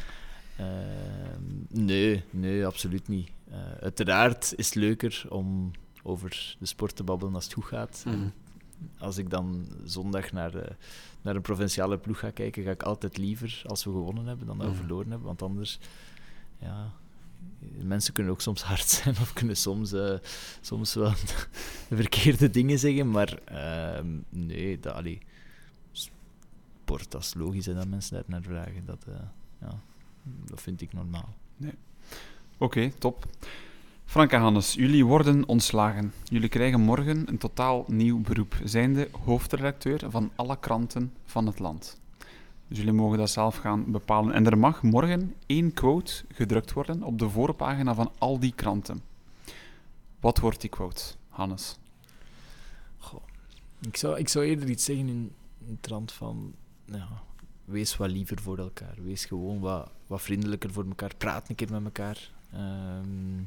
ehm, nee, nee, absoluut niet. Eh, uiteraard is het leuker om over de sport te babbelen als het goed gaat. Mhm. Als ik dan zondag naar, eh, naar een provinciale ploeg ga kijken, ga ik altijd liever als we gewonnen hebben dan dat we Mhm. verloren hebben. Want anders, ja, mensen kunnen ook soms hard [LAUGHS] zijn of kunnen soms, eh, soms wel [LAUGHS] de verkeerde dingen zeggen. Maar ehm, nee, dat, allee, sport, dat is logisch hè, dat mensen daar naar vragen. Dat, eh, ja, dat vind ik normaal. Oké, top. Frank en Hannes, jullie worden ontslagen. Jullie krijgen morgen een totaal nieuw beroep, zijnde hoofdredacteur van alle kranten van het land. Dus jullie mogen dat zelf gaan bepalen. En er mag morgen één quote gedrukt worden op de voorpagina van al die kranten. Wat wordt die quote, Hannes? Ik zou, ik zou eerder iets zeggen in, in de trant van... Ja, wees wat liever voor elkaar. Wees gewoon wat, wat vriendelijker voor elkaar. Praat een keer met elkaar. Ehm,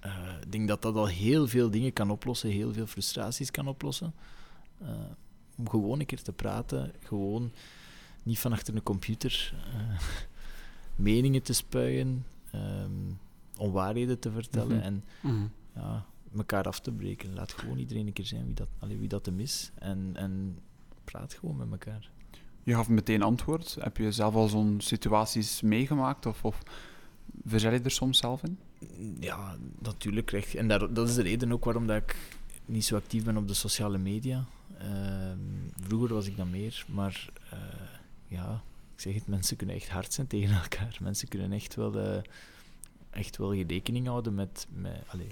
eh, ik denk dat dat al heel veel dingen kan oplossen. Heel veel frustraties kan oplossen. Eh, om gewoon een keer te praten. Gewoon niet van achter een computer eh, [LAUGHS] meningen te spuien. ehm, onwaarheden te vertellen. Mhm. En Mhm. ja, elkaar af te breken. Laat gewoon iedereen een keer zijn wie dat, allee, wie dat hem is. En, en praat gewoon met elkaar. Je gaf meteen antwoord. Heb je zelf al zo'n situaties meegemaakt? Of, of verzet je er soms zelf in? Ja, natuurlijk krijg je... En daar, dat is de reden ook waarom dat ik niet zo actief ben op de sociale media. Ehm, vroeger was ik dat meer, maar eh, ja, ik zeg het, mensen kunnen echt hard zijn tegen elkaar. [LAUGHS] Mensen kunnen echt wel, eh, echt wel rekening houden met, met, allee,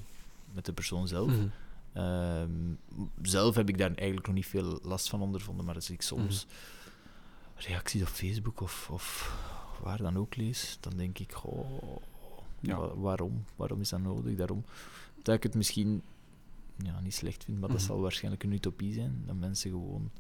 met de persoon zelf. Mhm. Ehm, zelf heb ik daar eigenlijk nog niet veel last van ondervonden, maar als ik soms reacties op Facebook of, of waar dan ook lees, dan denk ik, goh, Ja. wa- waarom? Waarom is dat nodig? Daarom dat ik het misschien ja, niet slecht vind, maar dat Mhm. zal waarschijnlijk een utopie zijn, dat mensen gewoon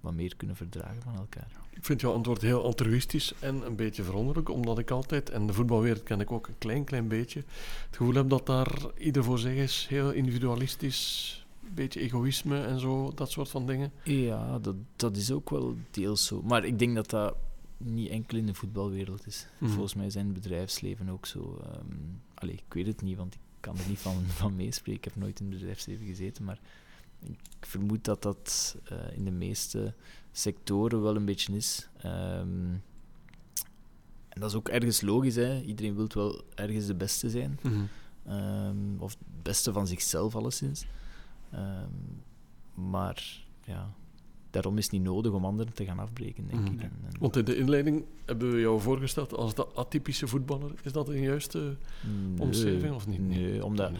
wat meer kunnen verdragen van elkaar. Ik vind jouw antwoord heel altruïstisch en een beetje veranderlijk, omdat ik altijd, en de voetbalwereld ken ik ook een klein, klein beetje, het gevoel heb dat daar ieder voor zich is, heel individualistisch, een beetje egoïsme en zo, dat soort van dingen. Ja, dat, dat is ook wel deels zo. Maar ik denk dat dat niet enkel in de voetbalwereld is. Mhm. Volgens mij zijn het bedrijfsleven ook zo. ehm allee, ik weet het niet, want ik kan er niet van, [LAUGHS] van meespreken. Ik heb nooit in het bedrijfsleven gezeten, maar ik vermoed dat dat eh, in de meeste sectoren wel een beetje is. Ehm, en dat is ook ergens logisch, hè. Iedereen wil wel ergens de beste zijn. Ehm, of het beste van zichzelf, alleszins. Maar ja, daarom is het niet nodig om anderen te gaan afbreken, denk Mhm. ik. En, en- Want in de inleiding hebben we jou voorgesteld als de atypische voetballer. Is dat een juiste Nee, omschrijving of niet? Nee, omdat...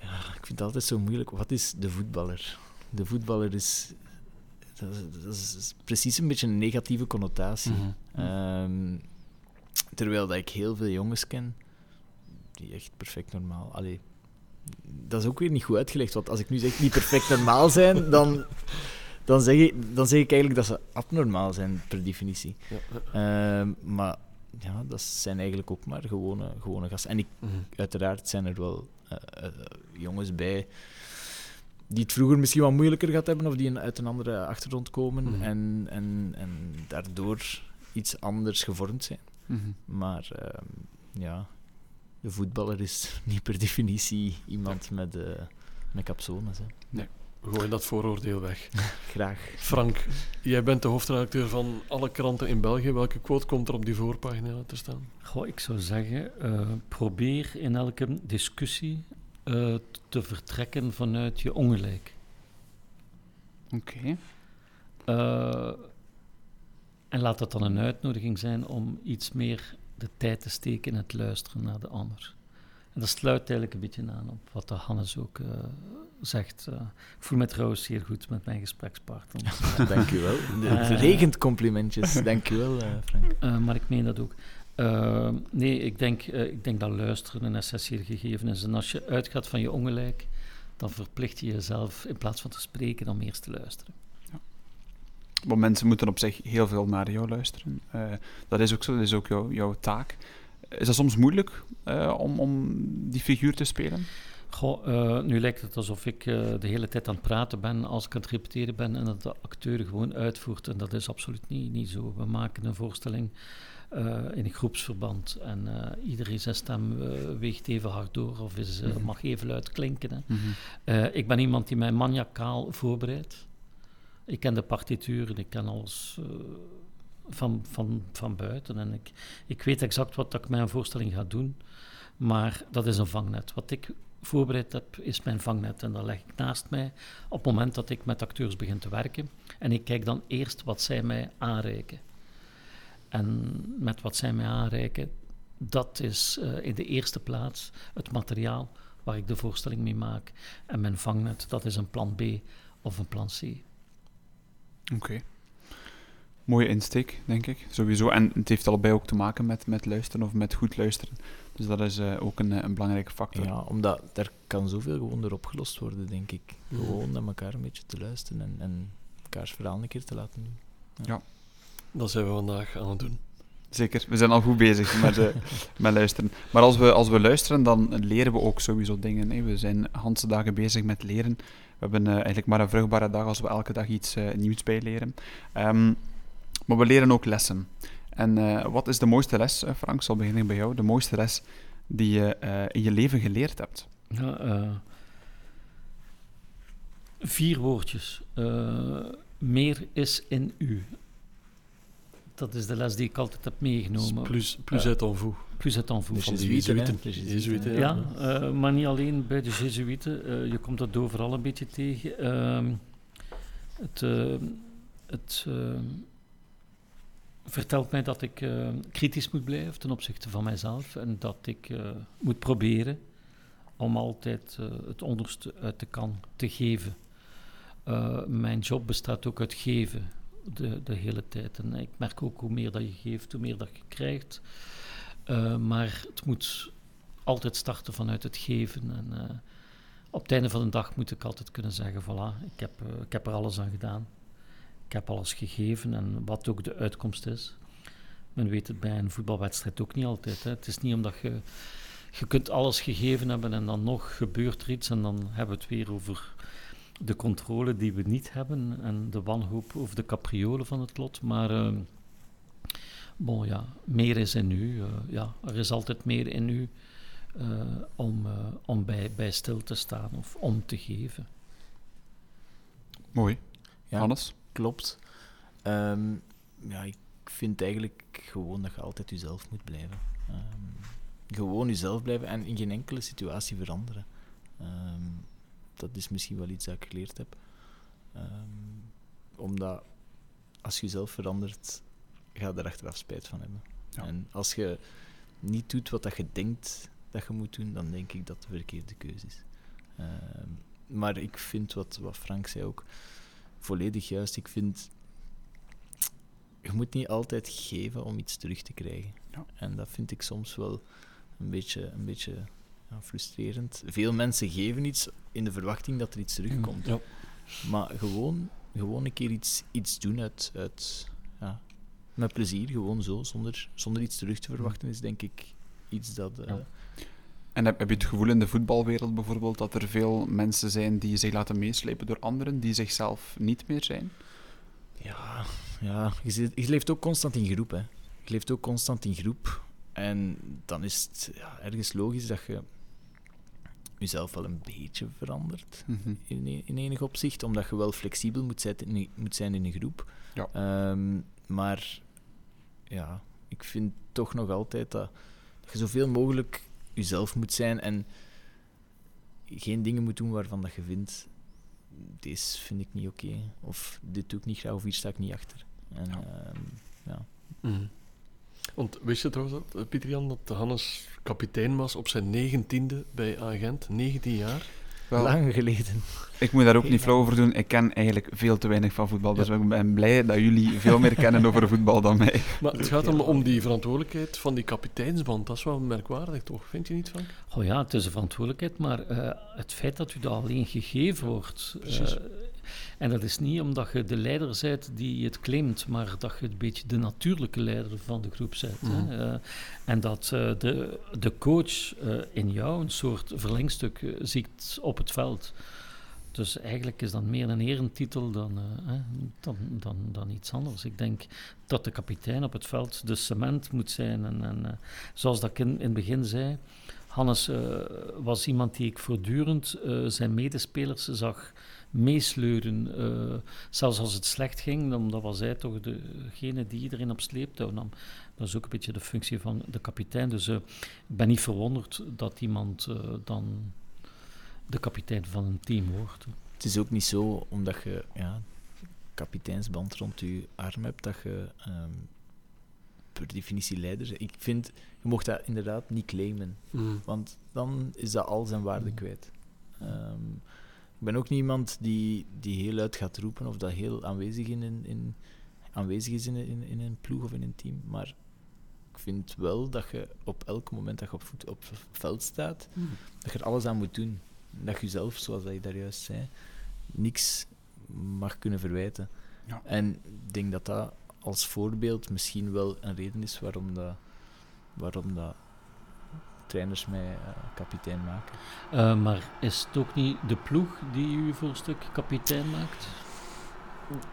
Ja, ik vind het altijd zo moeilijk. Wat is de voetballer? De voetballer is... Dat is, dat is precies een beetje een negatieve connotatie. Mhm. Ehm, terwijl dat ik heel veel jongens ken die echt perfect normaal. Allee, dat is ook weer niet goed uitgelegd. Want als ik nu zeg niet perfect normaal zijn, dan, dan, zeg, ik, dan zeg ik eigenlijk dat ze abnormaal zijn per definitie. Ja. Ehm, maar ja, dat zijn eigenlijk ook maar gewone, gewone gasten. En ik, Mhm. uiteraard zijn er wel eh, eh, jongens bij die het vroeger misschien wat moeilijker gehad hebben of die een, uit een andere achtergrond komen Mhm. en, en, en daardoor iets anders gevormd zijn. Mhm. Maar ehm, ja, de voetballer is [LAUGHS] niet per definitie iemand met, uh, met capsones. Hè. Nee. Gooi dat vooroordeel weg. [LAUGHS] Graag. Frank, jij bent de hoofdredacteur van alle kranten in België. Welke quote komt er op die voorpagina te staan? Goh, ik zou zeggen, uh, probeer in elke discussie uh, te vertrekken vanuit je ongelijk. Oké. Okay. Uh, en laat dat dan een uitnodiging zijn om iets meer de tijd te steken in het luisteren naar de ander. En dat sluit eigenlijk een beetje aan op wat de Hannes ook uh, zegt. Uh, ik voel me trouwens zeer goed met mijn gesprekspartner. [LAUGHS] dank u wel. Het regent complimentjes. Dank u wel, Frank. maar ik meen dat ook. nee, ik denk, ik denk dat luisteren een essentieel gegeven is. En als je uitgaat van je ongelijk, dan verplicht je jezelf in plaats van te spreken om eerst te luisteren. Want mensen moeten op zich heel veel naar jou luisteren. Uh, dat is ook zo, dat is ook jou, jouw taak. Is dat soms moeilijk uh, om, om die figuur te spelen? Goh, uh, nu lijkt het alsof ik de hele tijd aan het praten ben als ik aan het repeteren ben en dat de acteur gewoon uitvoert. En dat is absoluut niet, niet zo. We maken een voorstelling in een groepsverband en iedereen zijn stem weegt even hard door of is, mm -hmm. mag even luid klinken. Hè. Mm -hmm. ik ben iemand die mij maniacaal voorbereidt. Ik ken de partituren, ik ken alles van, van, van buiten. En ik, ik weet exact wat ik met een voorstelling ga doen. Maar dat is een vangnet. Wat ik voorbereid heb, is mijn vangnet. En dat leg ik naast mij op het moment dat ik met acteurs begin te werken. En ik kijk dan eerst wat zij mij aanreiken. En met wat zij mij aanreiken, dat is uh, in de eerste plaats het materiaal waar ik de voorstelling mee maak. En mijn vangnet, dat is een plan B of een plan C. Oké. Mooie insteek, denk ik. Sowieso. En het heeft allebei ook te maken met, met luisteren of met goed luisteren. Dus dat is uh, ook een, een belangrijke factor. Ja, omdat er kan zoveel gewoon door opgelost worden, denk ik. Gewoon naar elkaar een beetje te luisteren en, en elkaars verhaal een keer te laten doen. Ja. ja. Dat zijn we vandaag aan het doen. Zeker, we zijn al goed bezig met, uh, [LAUGHS] met luisteren. Maar als we, als we luisteren, dan leren we ook sowieso dingen. Hè. We zijn handse dagen bezig met leren. We hebben uh, eigenlijk maar een vruchtbare dag als we elke dag iets uh, nieuws bijleren. Um, maar we leren ook lessen. En uh, wat is de mooiste les, Frank? Ik zal beginnen bij jou. De mooiste les die je in je leven geleerd hebt? Ja, vier woordjes. meer is in u. Dat is de les die ik altijd heb meegenomen. Plus, plus het en vous. Plus het en vous. Van de Jezuïten. Jezuïten, ja, uh, maar niet alleen bij de Jezuïten. Uh, je komt dat overal een beetje tegen. Uh, het het vertelt mij dat ik kritisch moet blijven ten opzichte van mijzelf. En dat ik moet proberen om altijd het onderste uit de kan te geven. mijn job bestaat ook uit geven de, de hele tijd. En ik merk ook hoe meer dat je geeft, hoe meer dat je krijgt. Maar het moet altijd starten vanuit het geven. En op het einde van de dag moet ik altijd kunnen zeggen: voilà, ik heb, ik heb er alles aan gedaan. Ik heb alles gegeven en wat ook de uitkomst is. Men weet het bij een voetbalwedstrijd ook niet altijd. Hè. Het is niet omdat je. Je kunt alles gegeven hebben en dan nog gebeurt er iets en dan hebben we het weer over de controle die we niet hebben en de wanhoop of de capriolen van het lot. Maar uh, bon, ja, meer is in u. Uh, ja, er is altijd meer in u uh, om, om bij, bij stil te staan of om te geven. Mooi. Ja, Hannes? Klopt. Um, ja, ik vind eigenlijk gewoon dat je altijd jezelf moet blijven. Um, gewoon jezelf blijven en in geen enkele situatie veranderen. Um, dat is misschien wel iets dat ik geleerd heb. Omdat als je jezelf verandert, ga je er achteraf spijt van hebben. Ja. En als je niet doet wat dat je denkt dat je moet doen, dan denk ik dat de verkeerde keuze is. Maar ik vind wat, wat Frank zei ook volledig juist. Ik vind, je moet niet altijd geven om iets terug te krijgen. Ja. En dat vind ik soms wel een beetje, een beetje ja, frustrerend. Veel mensen geven iets in de verwachting dat er iets terugkomt. Ja. Maar gewoon, gewoon een keer iets, iets doen uit, uit, ja, met plezier, gewoon zo, zonder, zonder iets terug te verwachten, is denk ik iets dat. Uh, en heb, heb, je het gevoel in de voetbalwereld bijvoorbeeld dat er veel mensen zijn die zich laten meeslepen door anderen die zichzelf niet meer zijn? Ja, ja je, je leeft ook constant in groep. Hè. Je leeft ook constant in groep. En dan is het ja, ergens logisch dat je jezelf wel een beetje verandert Mhm. in, e- in enig opzicht, omdat je wel flexibel moet zijn in, moet zijn in een groep. Ja. Ehm, maar ja, ik vind toch nog altijd dat, dat je zoveel mogelijk jezelf moet zijn en geen dingen moet doen waarvan dat je vindt, deze vind ik niet oké, of dit doe ik niet graag, of hier sta ik niet achter. En, Ja. ehm, ja. Mhm. Want wist je trouwens dat, eh, Pieter Jan, dat Hannes kapitein was op zijn negentiende bij Agent? 19 jaar? Wel, Lang geleden. ik moet daar ook niet flauw over doen. Ik ken eigenlijk veel te weinig van voetbal. Dus ik ben blij dat jullie veel meer kennen over voetbal dan mij. [LAUGHS] Maar het gaat om, om die verantwoordelijkheid van die kapiteinsband. Dat is wel merkwaardig, toch? Vind je niet, Frank? Oh ja, het is een verantwoordelijkheid, maar eh, het feit dat u dat alleen gegeven wordt. Precies. eh, en dat is niet omdat je de leider bent die het claimt, maar dat je een beetje de natuurlijke leider van de groep bent. Mhm. hè. Eh, en dat eh, de, de coach eh, in jou een soort verlengstuk ziet op het veld. Dus eigenlijk is dat meer een erentitel dan, eh, dan, dan, dan iets anders. Ik denk dat de kapitein op het veld de cement moet zijn. En, en zoals dat ik in, in het begin zei, Hannes was iemand die ik voortdurend zijn medespelers zag meesleuren. eh, zelfs als het slecht ging, dan dat was hij toch degene die iedereen op sleeptouw nam. Dat is ook een beetje de functie van de kapitein. Dus eh, ik ben niet verwonderd dat iemand eh, dan de kapitein van een team wordt. Het is ook niet zo omdat je ja, kapiteinsband rond je arm hebt, dat je ehm, per definitie leider bent. Ik vind, je mocht dat inderdaad niet claimen, Mhm. want dan is dat al zijn waarde Mm. kwijt. Ehm, ben ook niet iemand die, die heel uit gaat roepen of dat heel aanwezig, in, in, in- aanwezig is in, in, in een ploeg of in een team, maar ik vind wel dat je op elk moment dat je op, voet, op veld staat, dat je er alles aan moet doen. Dat je zelf, zoals je daar juist zei, niks mag kunnen verwijten. Ja. En ik denk dat dat als voorbeeld misschien wel een reden is waarom dat, waarom dat trainers mij eh, kapitein maken. Eh, maar is het ook niet de ploeg die u voor een stuk kapitein maakt?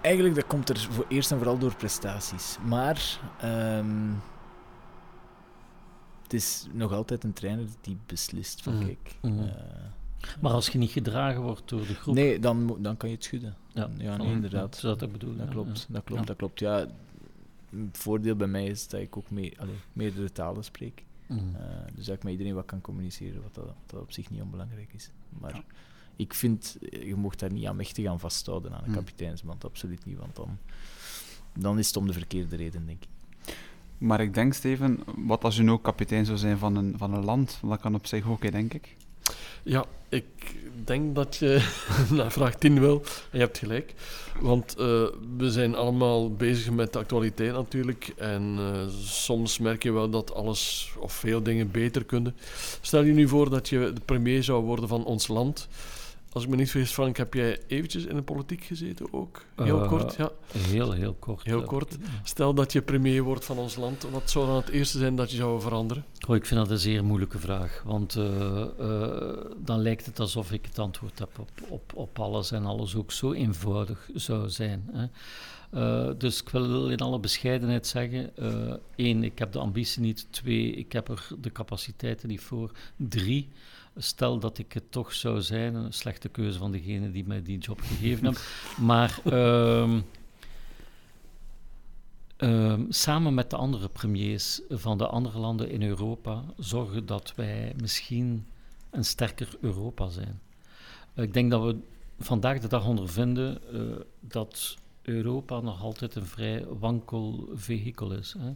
Eigenlijk dat komt er voor eerst en vooral door prestaties. Maar ehm, het is nog altijd een trainer die beslist van Mhm. kijk. Mhm. eh, Maar als je niet gedragen wordt door de groep. nee, dan, dan kan je het schudden. Ja, nee, inderdaad. Dat ik bedoel? Dat ja, klopt, ja. dat klopt, Ja. dat klopt. Ja, het voordeel bij mij is dat ik ook mee, allee, meerdere talen spreek. Mhm. Eh, dus dat ik met iedereen wat kan communiceren, wat dat, dat op zich niet onbelangrijk is. Maar Ja. ik vind, eh, je mocht daar niet aan mächtig aan vasthouden aan een Hmm. kapiteinsband, absoluut niet, want dan, dan is het om de verkeerde reden, denk ik. Maar ik denk, Steven, wat als je nu ook kapitein zou zijn van een, van een land? Dat kan op zich ook, hè, denk ik. Ja, ik denk dat je [LAUGHS] naar vraag 10 wil. En je hebt gelijk. Want eh, we zijn allemaal bezig met de actualiteit natuurlijk. En eh, soms merk je wel dat alles of veel dingen beter kunnen. Stel je nu voor dat je de premier zou worden van ons land. Als ik me niet vergis, Frank, heb jij eventjes in de politiek gezeten ook? Heel Eh, kort, ja. Heel, heel kort. Heel kort. Stel dat je premier wordt van ons land. Wat zou dan het eerste zijn dat je zou veranderen? Goh, ik vind dat een zeer moeilijke vraag. Want eh, eh, dan lijkt het alsof ik het antwoord heb op, op, op alles en alles ook zo eenvoudig zou zijn. Hè. Dus ik wil in alle bescheidenheid zeggen: één, ik heb de ambitie niet. Twee, ik heb er de capaciteiten niet voor. Drie, stel dat ik het toch zou zijn, een slechte keuze van degene die mij die job gegeven hebben. [LAUGHS] Maar. ehm, Ehm, samen met de andere premiers van de andere landen in Europa zorgen dat wij misschien een sterker Europa zijn. Ik denk dat we vandaag de dag ondervinden eh, dat Europa nog altijd een vrij wankel vehikel is. Hè.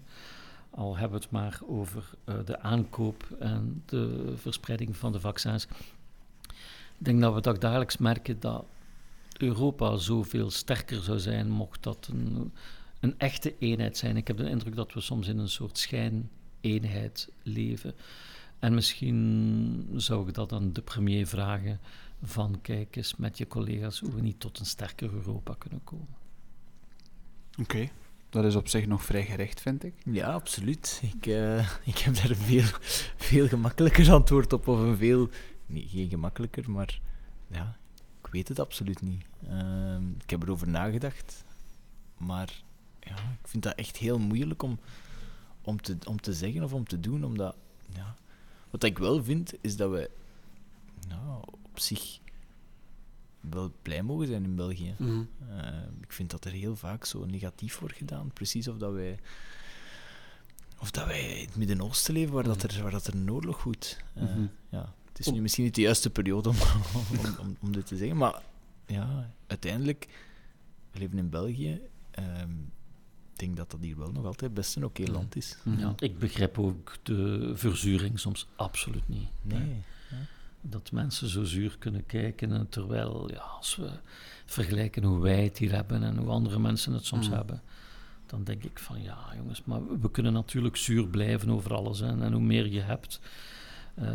Al hebben we het maar over eh, de aankoop en de verspreiding van de vaccins. Ik denk dat we dat dagelijks merken dat Europa zoveel sterker zou zijn mocht dat een een echte eenheid zijn. Ik heb de indruk dat we soms in een soort schijneenheid leven. En misschien zou ik dat aan de premier vragen van kijk eens met je collega's hoe we niet tot een sterker Europa kunnen komen. Oké. Dat is op zich nog vrij gerecht, vind ik. Ja, absoluut. Ik, eh, [LAUGHS] ik heb daar een veel, veel gemakkelijker antwoord op, of een veel... Nee, geen gemakkelijker, maar ja, ik weet het absoluut niet. Ehm, ik heb erover nagedacht, maar ja, ik vind dat echt heel moeilijk om, om, te, om te zeggen of om te doen. Omdat, ja. Wat ik wel vind, is dat we nou, op zich wel blij mogen zijn in België. Mhm. Eh, ik vind dat er heel vaak zo negatief wordt gedaan. Precies of dat wij, of dat wij in het Midden-Oosten leven waar, dat er, waar dat er een oorlog goed. Eh, Mhm. ja, het is nu misschien niet de juiste periode om, [LAUGHS] om, om, om dit te zeggen, maar ja, uiteindelijk, we leven in België. ehm, ik denk dat dat hier wel nog altijd best een oké land is. Mhm. Ja, ik begrijp ook de verzuring soms absoluut niet. Nee. Dat mensen zo zuur kunnen kijken, en terwijl ja, als we vergelijken hoe wij het hier hebben en hoe andere mensen het soms Mm. hebben, dan denk ik van ja, jongens, maar we kunnen natuurlijk zuur blijven over alles. Hè, en hoe meer je hebt, eh,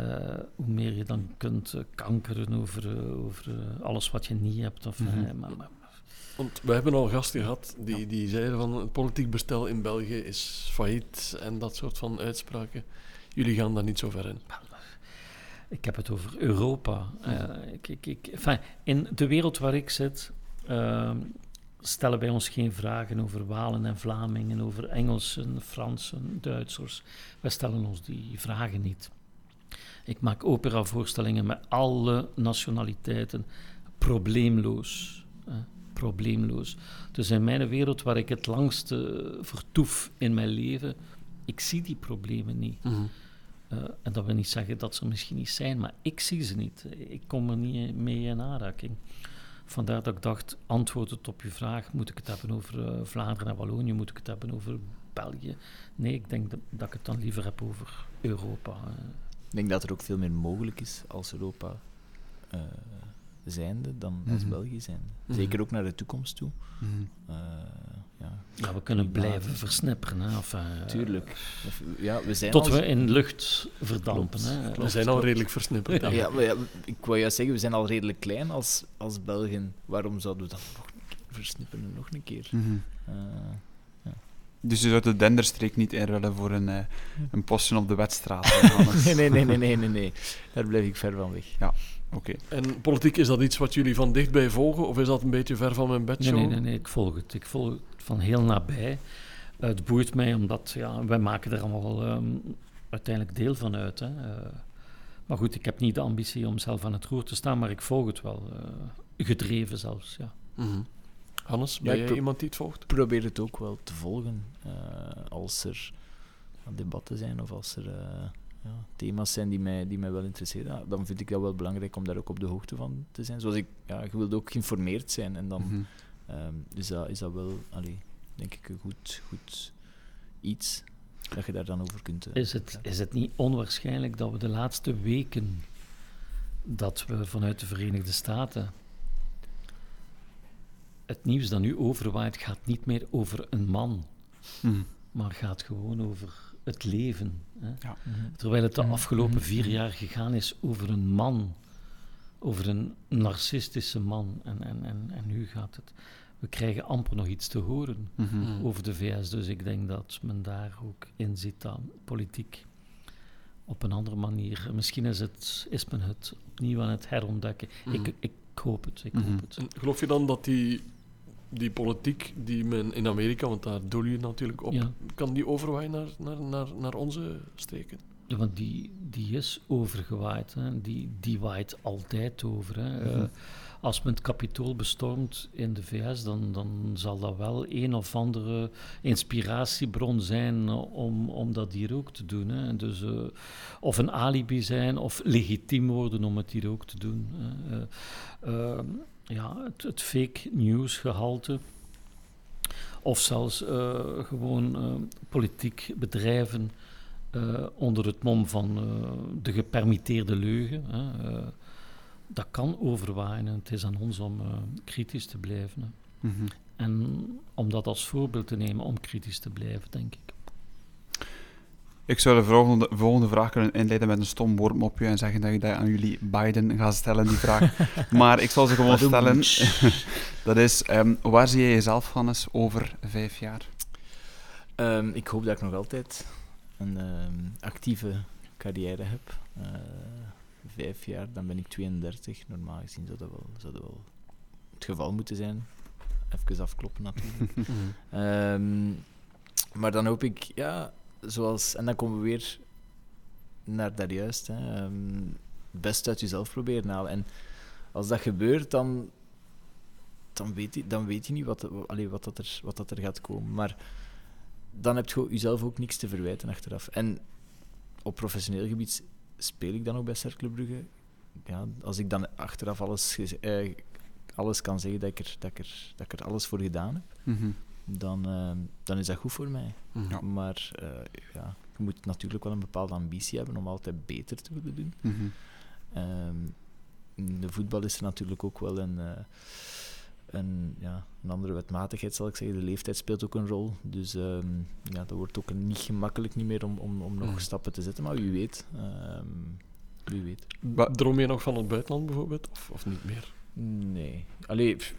hoe meer je dan kunt eh, kankeren over, eh, over alles wat je niet hebt. Of, Mhm. maar, maar- Want we hebben al gasten gehad die, die zeiden van het politiek bestel in België is failliet en dat soort van uitspraken. Jullie gaan daar niet zo ver in. Ik heb het over Europa. Eh, ik, ik, ik, enfin, in de wereld waar ik zit, ehm, stellen wij ons geen vragen over Walen en Vlamingen, over Engelsen, Fransen, Duitsers. Wij stellen ons die vragen niet. Ik maak operavoorstellingen met alle nationaliteiten, probleemloos. probleemloos. Dus in mijn wereld, waar ik het langste vertoef in mijn leven, ik zie die problemen niet. Mhm. Eh, en dat wil niet zeggen dat ze er misschien niet zijn, maar ik zie ze niet. Ik kom er niet mee in aanraking. Vandaar dat ik dacht, antwoordend op je vraag, moet ik het hebben over eh, Vlaanderen en Wallonië, moet ik het hebben over België? Nee, ik denk dat, dat ik het dan liever heb over Europa. eh. Ik denk dat er ook veel meer mogelijk is als Europa eh, zijnde dan als Mhm. België zijnde. Mhm. Zeker ook naar de toekomst toe. Eh, ja, Ja, we kunnen blijven versnipperen. Hè, of, eh, tuurlijk. Of, ja, we zijn Tot al- we in lucht verdampen. Klopt, hè. We zijn al redelijk versnipperd. Ja, maar ja, ik wou juist zeggen, we zijn al redelijk klein als, als Belgen. Waarom zouden we dan nog een keer versnipperen? Nog een keer. Mhm. Eh, Dus je zou de Denderstreek niet inruilen voor een, eh, een postje op de wedstraat. [LAUGHS] nee, nee, nee, nee, nee, nee, nee. Daar blijf ik ver van weg. Oké. En politiek, is dat iets wat jullie van dichtbij volgen of is dat een beetje ver van mijn Nee, bedshow? nee, nee, nee, ik volg het. Ik volg het van heel nabij. Eh, het boeit mij omdat ja, wij maken er allemaal ehm, uiteindelijk deel van uit. Hè. Eh, maar goed, ik heb niet de ambitie om zelf aan het roer te staan, maar ik volg het wel. eh, gedreven zelfs, ja. Mhm. Hannes, ben ik jij pro- iemand die het volgt? Ik probeer het ook wel te volgen. eh, als er debatten zijn of als er eh, ja, thema's zijn die mij, die mij wel interesseren, ja, dan vind ik dat wel belangrijk om daar ook op de hoogte van te zijn. Zoals ik, ja, je wilt ook geïnformeerd zijn en dan Mhm. Ehm, is, dat, is dat wel, allee, denk ik, een goed, goed iets dat je daar dan over kunt. eh, Is het, is het niet onwaarschijnlijk dat we de laatste weken dat we vanuit de Verenigde Staten het nieuws dat nu overwaait gaat niet meer over een man, Mhm. maar gaat gewoon over het leven. Hè? Mhm. Terwijl het de afgelopen Mhm. vier jaar gegaan is over een man, over een narcistische man. En, en, en, en nu gaat het. We krijgen amper nog iets te horen Mhm. Mhm. over de VS. Dus ik denk dat men daar ook in ziet aan politiek op een andere manier. Misschien is, het, is men het opnieuw aan het herontdekken. Mhm. Ik, ik hoop het. Ik Mhm. hoop het. En geloof je dan dat die, die politiek die men in Amerika, want daar doel je natuurlijk op, Ja. kan die overwaaien naar, naar, naar, naar onze streken? Want die, die is overgewaaid. Hè. Die, die waait altijd over. Hè. Eh, Mhm. als men het kapitool bestormt in de VS, dan, dan zal dat wel een of andere inspiratiebron zijn eh, om, om dat hier ook te doen. Hè. Dus, eh, of een alibi zijn, of legitiem worden om het hier ook te doen. hè. Eh, eh, ja, het, het fake news gehalte. Of zelfs eh, gewoon eh, politiek bedrijven eh, onder het mom van eh, de gepermitteerde leugen. Hè, eh, dat kan overwaaien en het is aan ons om eh, kritisch te blijven. Hè. Mhm. En om dat als voorbeeld te nemen om kritisch te blijven, denk ik. Ik zou de volgende, volgende vraag kunnen inleiden met een stom woordmopje en zeggen dat je dat aan jullie Biden gaat stellen, die vraag. [LAUGHS] maar ik zal ze gewoon stellen. [LAUGHS] dat is, ehm, waar zie je jezelf, Hannes, over vijf jaar? Ehm, ik hoop dat ik nog altijd een ehm, actieve carrière heb. Eh, vijf jaar, dan ben ik 32. Normaal gezien zou dat wel, zou dat wel het geval moeten zijn. Even afkloppen natuurlijk. [LAUGHS] Ehm, maar dan hoop ik ja, zoals, en dan komen we weer naar daar juist. Hè, ehm, het beste uit jezelf proberen halen. En als dat gebeurt, dan, dan, weet, je, dan weet je niet wat, allee, wat, dat er, wat dat er gaat komen. Maar dan heb je jezelf ook niks te verwijten achteraf. En op professioneel gebied speel ik dan ook bij Cercle Brugge. Ja, als ik dan achteraf alles, eh, alles kan zeggen dat ik, er, dat, ik er, dat ik er alles voor gedaan heb, Mhm. dan, eh, dan is dat goed voor mij. Mhm. Maar eh, ja, je moet natuurlijk wel een bepaalde ambitie hebben om altijd beter te willen doen. Mhm. Ehm, in de voetbal is er natuurlijk ook wel een, eh, een, ja, een andere wetmatigheid, zal ik zeggen. De leeftijd speelt ook een rol. Dus ehm, ja, dat wordt ook niet gemakkelijk niet meer om, om, om nog Mhm. stappen te zetten. Maar wie weet. wie weet. Droom je nog van het buitenland bijvoorbeeld? Of, of niet meer? Nee. Allee, pff,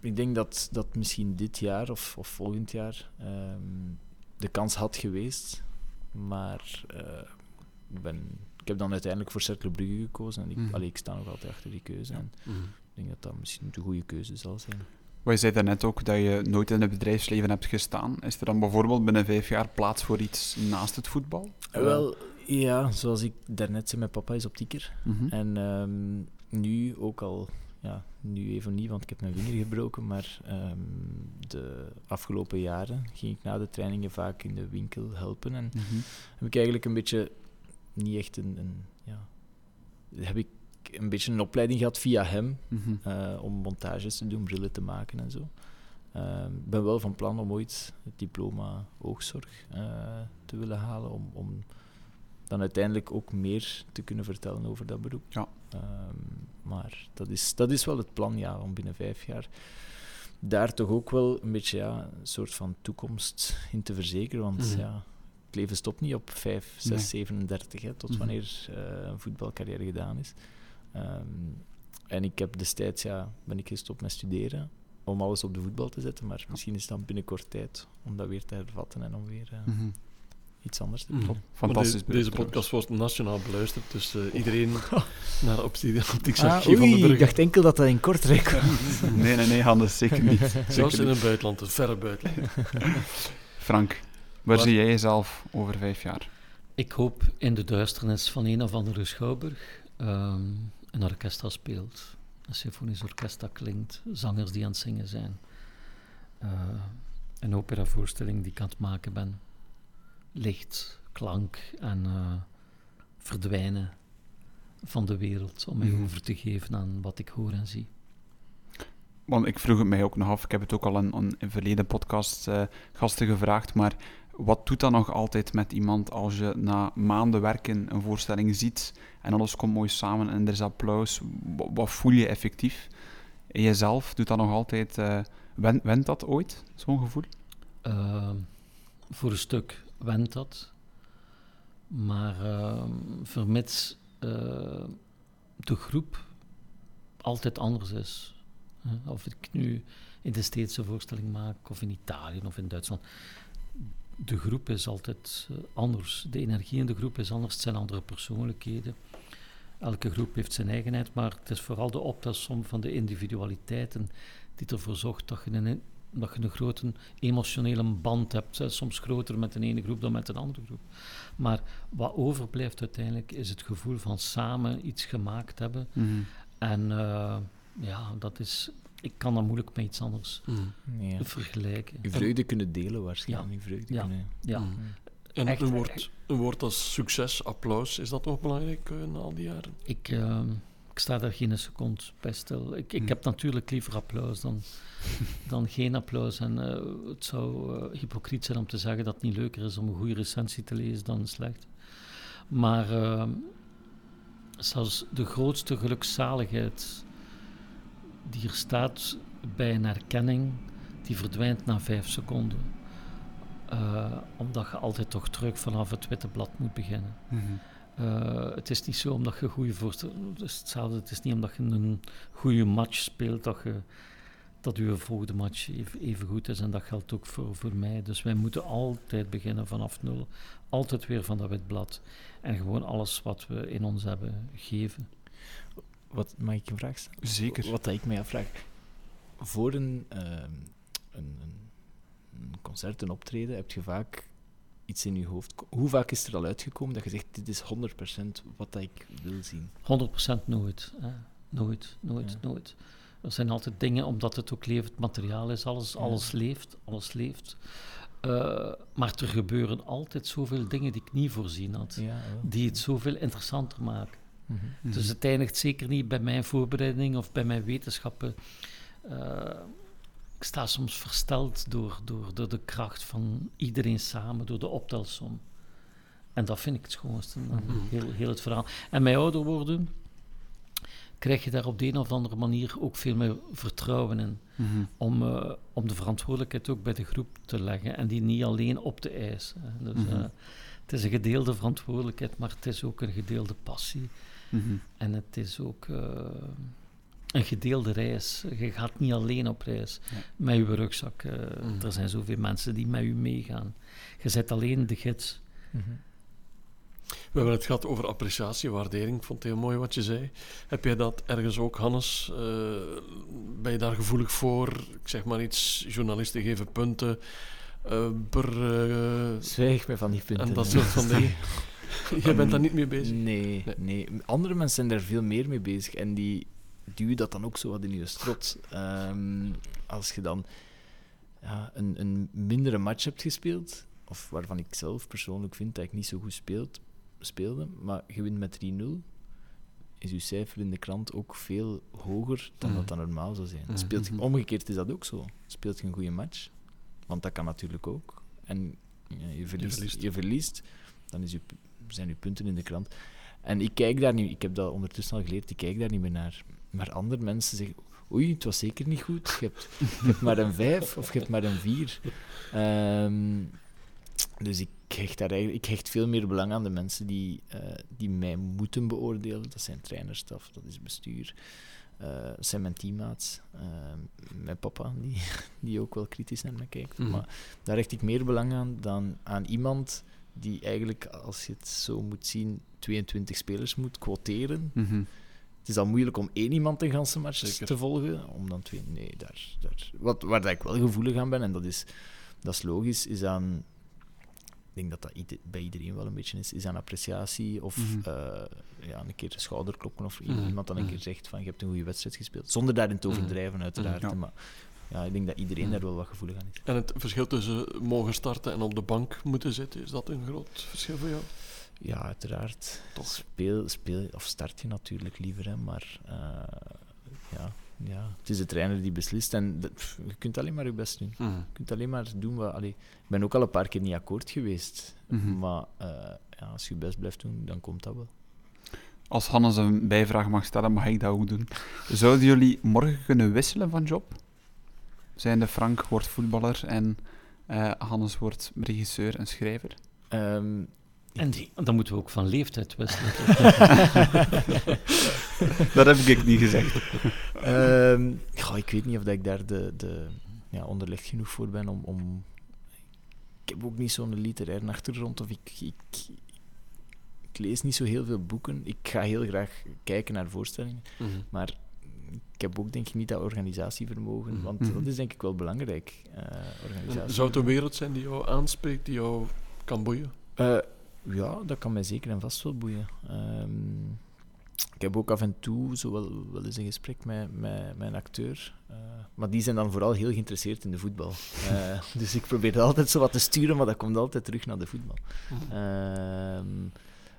ik denk dat, dat misschien dit jaar of, of volgend jaar ehm, de kans had geweest. Maar eh, ik, ben, ik heb dan uiteindelijk voor Cercle Brugge gekozen. En ik, allee, ik sta nog altijd achter die keuze. En Mhm. Denk dat dat misschien de goede keuze zal zijn. Maar je zei daarnet ook dat je nooit in het bedrijfsleven hebt gestaan. Is er dan bijvoorbeeld binnen vijf jaar plaats voor iets naast het voetbal? Wel, ja, zoals ik daarnet zei, mijn papa is optieker. Mhm. En ehm, nu ook al, ja, nu even niet, want ik heb mijn vinger gebroken, maar ehm, de afgelopen jaren ging ik na de trainingen vaak in de winkel helpen. En Mhm. heb ik eigenlijk een beetje, niet echt een, een ja, heb ik een beetje een opleiding gehad via hem, Mhm. eh, om montages te doen, brillen te maken en zo. Ehm, Ik ben wel van plan om ooit het diploma oogzorg eh, te willen halen, om, om dan uiteindelijk ook meer te kunnen vertellen over dat beroep. Ja. Ehm, maar dat is, dat is wel het plan, ja, om binnen vijf jaar daar toch ook wel een beetje ja, een soort van toekomst in te verzekeren. Want Mhm. ja, het leven stopt niet op 5, 6, Nee. 37, hè, tot Mhm. wanneer eh, een voetbalcarrière gedaan is. Ehm, en ik heb destijds, ja, ben ik gestopt met studeren om alles op de voetbal te zetten, maar misschien is het dan binnenkort tijd om dat weer te hervatten en om weer eh, Mhm. iets anders te Mhm. doen. Fantastisch. De- deze podcast wordt nationaal beluisterd, dus eh, iedereen [LAUGHS] naar Optie Optiek Ah, Archief van oei, de ik dacht enkel dat dat in Kortrijk [LAUGHS] was. Nee, nee, nee, Hannes, zeker niet. Zelfs Zeker in het buitenland, het verre buitenland. [LAUGHS] Frank, waar Waar- zie jij jezelf over vijf jaar? Ik hoop in de duisternis van een of andere schouwburg ehm, een orkest speelt. Een symfonisch orkest dat klinkt, zangers die aan het zingen zijn. Eh, een operavoorstelling die ik aan het maken ben. Licht, klank en eh, verdwijnen van de wereld om mij Mhm. over te geven aan wat ik hoor en zie. Want ik vroeg het mij ook nog af, ik heb het ook al in, in een verleden podcast eh, gasten gevraagd, maar wat doet dat nog altijd met iemand als je na maanden werken een voorstelling ziet en alles komt mooi samen en er is applaus? Wa- Wat voel je effectief in jezelf? Doet dat nog altijd... eh went, dat ooit, zo'n gevoel? Ehm, voor een stuk went dat. Maar ehm, vermits eh, de groep altijd anders is. Of ik nu in de Steedse voorstelling maak, of in Italië of in Duitsland. De groep is altijd eh, anders. De energie in de groep is anders. Het zijn andere persoonlijkheden. Elke groep heeft zijn eigenheid, maar het is vooral de optelsom van de individualiteiten die ervoor zorgt dat je een, dat je een grote emotionele band hebt. Soms groter met de ene groep dan met de andere groep. Maar wat overblijft uiteindelijk is het gevoel van samen iets gemaakt hebben. En eh, ja, dat is. Ik kan dat moeilijk met iets anders Mhm. Ja. vergelijken. Je vreugde kunnen delen waarschijnlijk. Ja. Vreugde Ja. kunnen... Ja, Mhm. En Echt, een woord, een woord als succes, applaus, is dat nog belangrijk eh, na al die jaren? ik, eh, ik sta daar geen seconde bij stil. Ik, ik Hm. heb natuurlijk liever applaus dan, [LAUGHS] dan geen applaus. En eh, het zou eh, hypocriet zijn om te zeggen dat het niet leuker is om een goede recensie te lezen dan een slecht. Maar eh, zelfs de grootste gelukzaligheid die er staat bij een erkenning, die verdwijnt na vijf seconden. Eh, omdat je altijd toch terug vanaf het witte blad moet beginnen. Mhm. Eh, het is niet zo omdat je goede voorstellingen. Het is hetzelfde. Het is niet omdat je een goede match speelt dat je dat je volgende match even, even goed is. En dat geldt ook voor, voor mij. Dus wij moeten altijd beginnen vanaf nul. Altijd weer van dat wit blad. En gewoon alles wat we in ons hebben geven. Wat, mag ik een vraag stellen? Zeker. Wat dat ik mij afvraag. Voor een, ehm, een, een, een concert, een optreden, heb je vaak iets in je hoofd. Hoe vaak is er al uitgekomen dat je zegt: Dit is 100% wat dat ik wil zien? 100% nooit. Hè. Nooit, nooit, Ja. nooit. Er zijn altijd dingen, omdat het ook levend materiaal is, alles, Ja. alles leeft, alles leeft. Eh, maar er gebeuren altijd zoveel dingen die ik niet voorzien had, Ja, die het zoveel interessanter maken. Mhm. Dus het eindigt zeker niet bij mijn voorbereiding of bij mijn wetenschappen. Eh, ik sta soms versteld door, door, door de kracht van iedereen samen, door de optelsom. En dat vind ik het schoonste, Mhm. heel, heel het verhaal. En met ouder worden krijg je daar op de een of andere manier ook veel meer vertrouwen in. Mhm. Om, eh, om de verantwoordelijkheid ook bij de groep te leggen en die niet alleen op te eisen. Dus, eh, het is een gedeelde verantwoordelijkheid, maar het is ook een gedeelde passie. Mhm. En het is ook eh, een gedeelde reis. Je gaat niet alleen op reis Ja. met je rugzak. eh, Mm. Er zijn zoveel mensen die met u meegaan. Je zet alleen de gids. Mhm. We hebben het gehad over appreciatie, waardering. Ik vond het heel mooi wat je zei. Heb jij dat ergens ook, Hannes? Eh, ben je daar gevoelig voor? Ik zeg maar iets, journalisten geven punten Zwijg mij van die punten. en dat soort van [LAUGHS] dingen. [LAUGHS] Jij bent daar niet mee bezig? Nee, Nee. nee, Andere mensen zijn daar veel meer mee bezig en die duwen dat dan ook zo wat in je strot. Ehm, als je dan ja, een, een mindere match hebt gespeeld, of waarvan ik zelf persoonlijk vind dat ik niet zo goed speelt, speelde, maar je wint met 3-0, is je cijfer in de krant ook veel hoger dan Mhm. dat dat normaal zou zijn. Mhm. Speelt je, omgekeerd is dat ook zo. Speelt je een goede match, want dat kan natuurlijk ook, en ja, je, verliest, verliest. je verliest, dan is je, zijn je punten in de krant. En ik kijk daar niet, ik heb dat ondertussen al geleerd, ik kijk daar niet meer naar. Maar andere mensen zeggen, oei, het was zeker niet goed. Je hebt, je hebt maar een vijf of je hebt maar een vier. Ehm, dus ik hecht, daar eigenlijk, ik hecht veel meer belang aan de mensen die, eh, die mij moeten beoordelen. Dat zijn trainerstaf, dat is bestuur. eh, dat zijn mijn teammaats. ehm, mijn papa, die, [LAUGHS] die ook wel kritisch naar mij kijkt. Mhm. Maar daar hecht ik meer belang aan dan aan iemand die eigenlijk, als je het zo moet zien, 22 spelers moet quoteren. Mhm. Het is al moeilijk om één iemand een ganse match Zeker. te volgen. Om dan twee... Nee, daar, daar, wat, waar dat ik wel gevoelig aan ben, en dat is, dat is logisch, is aan... Ik denk dat dat ieder- bij iedereen wel een beetje is, is aan appreciatie of Mhm. eh, ja, een keer de schouder kloppen of Mhm. iemand dan een keer zegt van je hebt een goede wedstrijd gespeeld. Zonder daarin te overdrijven, uiteraard. Ja. Maar ja, ik denk dat iedereen Mhm. daar wel wat gevoelig aan is. En het verschil tussen mogen starten en op de bank moeten zitten, is dat een groot verschil voor jou? Ja, uiteraard. Toch. Speel, speel of start je natuurlijk liever, hè, maar eh, ja, ja, het is de trainer die beslist en dat- pff, je kunt alleen maar je best doen. Je kunt alleen maar doen wat. Allee, ik ben ook al een paar keer niet akkoord geweest, Mhm. maar eh, ja, als je je best blijft doen, dan komt dat wel. Als Hannes een bijvraag mag stellen, mag ik dat ook doen. Zouden jullie morgen kunnen wisselen van job? Zijnde Frank wordt voetballer en eh, Hannes wordt regisseur en schrijver? Ehm, En dan moeten we ook van leeftijd wisselen. [LAUGHS] Dat heb ik niet gezegd. Ehm, goh, ik weet niet of dat ik daar de, de, ja, onderlegd genoeg voor ben om, om... Ik heb ook niet zo'n literaire achtergrond, of ik, ik, ik lees niet zo heel veel boeken. Ik ga heel graag kijken naar voorstellingen, Mhm. maar ik heb ook denk ik niet dat organisatievermogen, Mhm. want Mhm. dat is denk ik wel belangrijk. eh, organisatie. Zou het een wereld zijn die jou aanspreekt, die jou kan boeien? Eh, ja, dat kan mij zeker en vast wel boeien. Ehm, ik heb ook af en toe zo wel, wel eens een gesprek met, met, een acteur. eh, maar die zijn dan vooral heel geïnteresseerd in de voetbal. Eh, [LAUGHS] dus ik probeer dat altijd zo wat te sturen, maar dat komt altijd terug naar de voetbal. Ehm,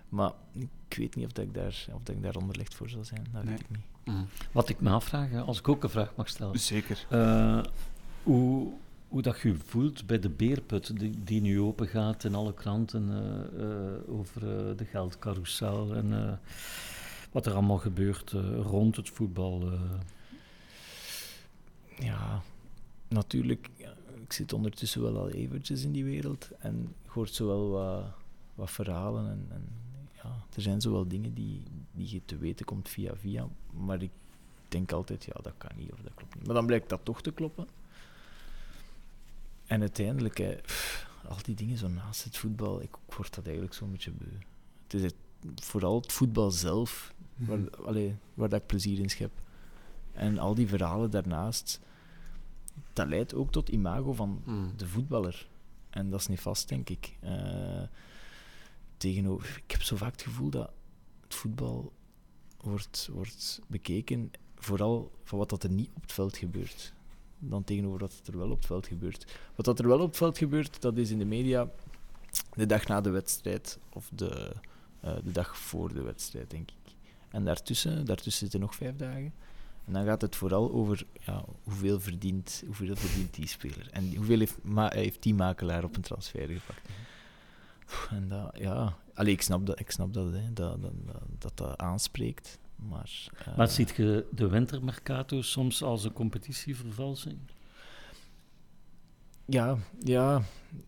maar ik weet niet of, dat ik, daar, of dat ik daar onderlegd voor zou zijn. Dat Nee. weet ik niet. Wat ik me afvraag, als ik ook een vraag mag stellen. Zeker. Eh, hoe, hoe dat je voelt bij de beerput die, die nu open gaat in alle kranten eh, eh, over eh, de geldcarousel en eh, wat er allemaal gebeurt eh, rond het voetbal. eh. Ja, natuurlijk. ik zit ondertussen wel al eventjes in die wereld en ik hoor zo wel wat, wat verhalen. En, en ja, er zijn zo wel dingen die, die je te weten komt via via. Maar ik denk altijd, ja, dat kan niet of dat klopt niet. Maar dan blijkt dat toch te kloppen. En uiteindelijk, hè, pff, al die dingen zo naast het voetbal, ik word dat eigenlijk zo'n beetje beu. Het is het, vooral het voetbal zelf waar, Mhm. allee, waar dat ik plezier in schep. En al die verhalen daarnaast, dat leidt ook tot imago van Mhm. de voetballer. En dat is niet vast, denk ik. Eh, tegenover, ik heb zo vaak het gevoel dat het voetbal wordt, wordt bekeken vooral van wat dat er niet op het veld gebeurt, dan tegenover wat er wel op het veld gebeurt. Wat dat er wel op het veld gebeurt, dat is in de media de dag na de wedstrijd of de, eh, de dag voor de wedstrijd, denk ik. En daartussen, daartussen zitten nog vijf dagen. En dan gaat het vooral over ja, hoeveel, verdient, hoeveel verdient die speler. En hoeveel heeft, heeft die makelaar op een transfer gepakt. En dat, ja, Allee, ik snap dat, ik snap dat, hè, dat, dat, dat, dat aanspreekt. Maar, uh, maar ziet je de wintermercato soms als een competitievervalsing? Ja, ja,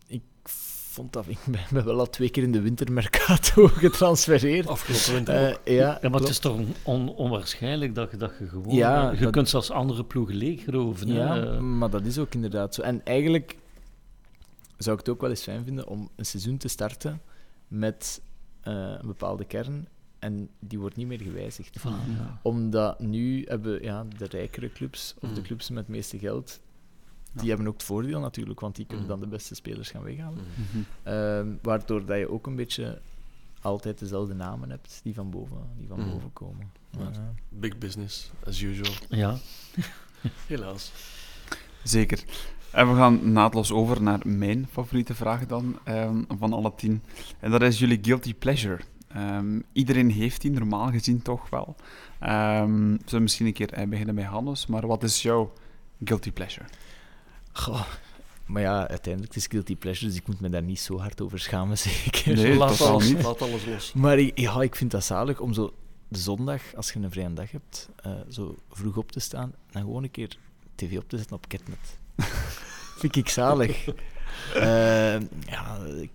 ik vond dat, ik ben wel al twee keer in de wintermercato [LAUGHS] getransfereerd. Afgelopen winter uh, ja, ja, maar het is toch on, onwaarschijnlijk dat je, dat je gewoon... Ja, je dat, kunt zelfs andere ploegen leegroven. Ja, maar dat is ook inderdaad zo. En eigenlijk zou ik het ook wel eens fijn vinden om een seizoen te starten met uh, een bepaalde kern en die wordt niet meer gewijzigd. Ja. Omdat nu hebben ja, de rijkere clubs, of mm. de clubs met het meeste geld, die ja. hebben ook het voordeel natuurlijk, want die kunnen mm. dan de beste spelers gaan weghalen. Mhm. Mm -hmm. uh, waardoor dat je ook een beetje altijd dezelfde namen hebt die van boven, die van Mm. boven komen. Ja. Big business, as usual. Ja. [LAUGHS] Helaas. Zeker. En we gaan naadloos over naar mijn favoriete vraag dan, um, van alle tien. En dat is jullie guilty pleasure. Um, iedereen heeft die normaal gezien toch wel. Um, zullen we misschien een keer beginnen bij Hannes, maar wat is jouw guilty pleasure? Goh. Maar ja, uiteindelijk is guilty pleasure, dus ik moet me daar niet zo hard over schamen, [LAUGHS] zeker. Nee, laat, alles, niet. laat alles los. Maar ik, ja, ik vind dat zalig om zo de zondag, als je een vrije dag hebt, uh, zo vroeg op te staan, dan gewoon een keer tv op te zetten op Ketnet. [LAUGHS] vind ik zalig. uh, ja, ik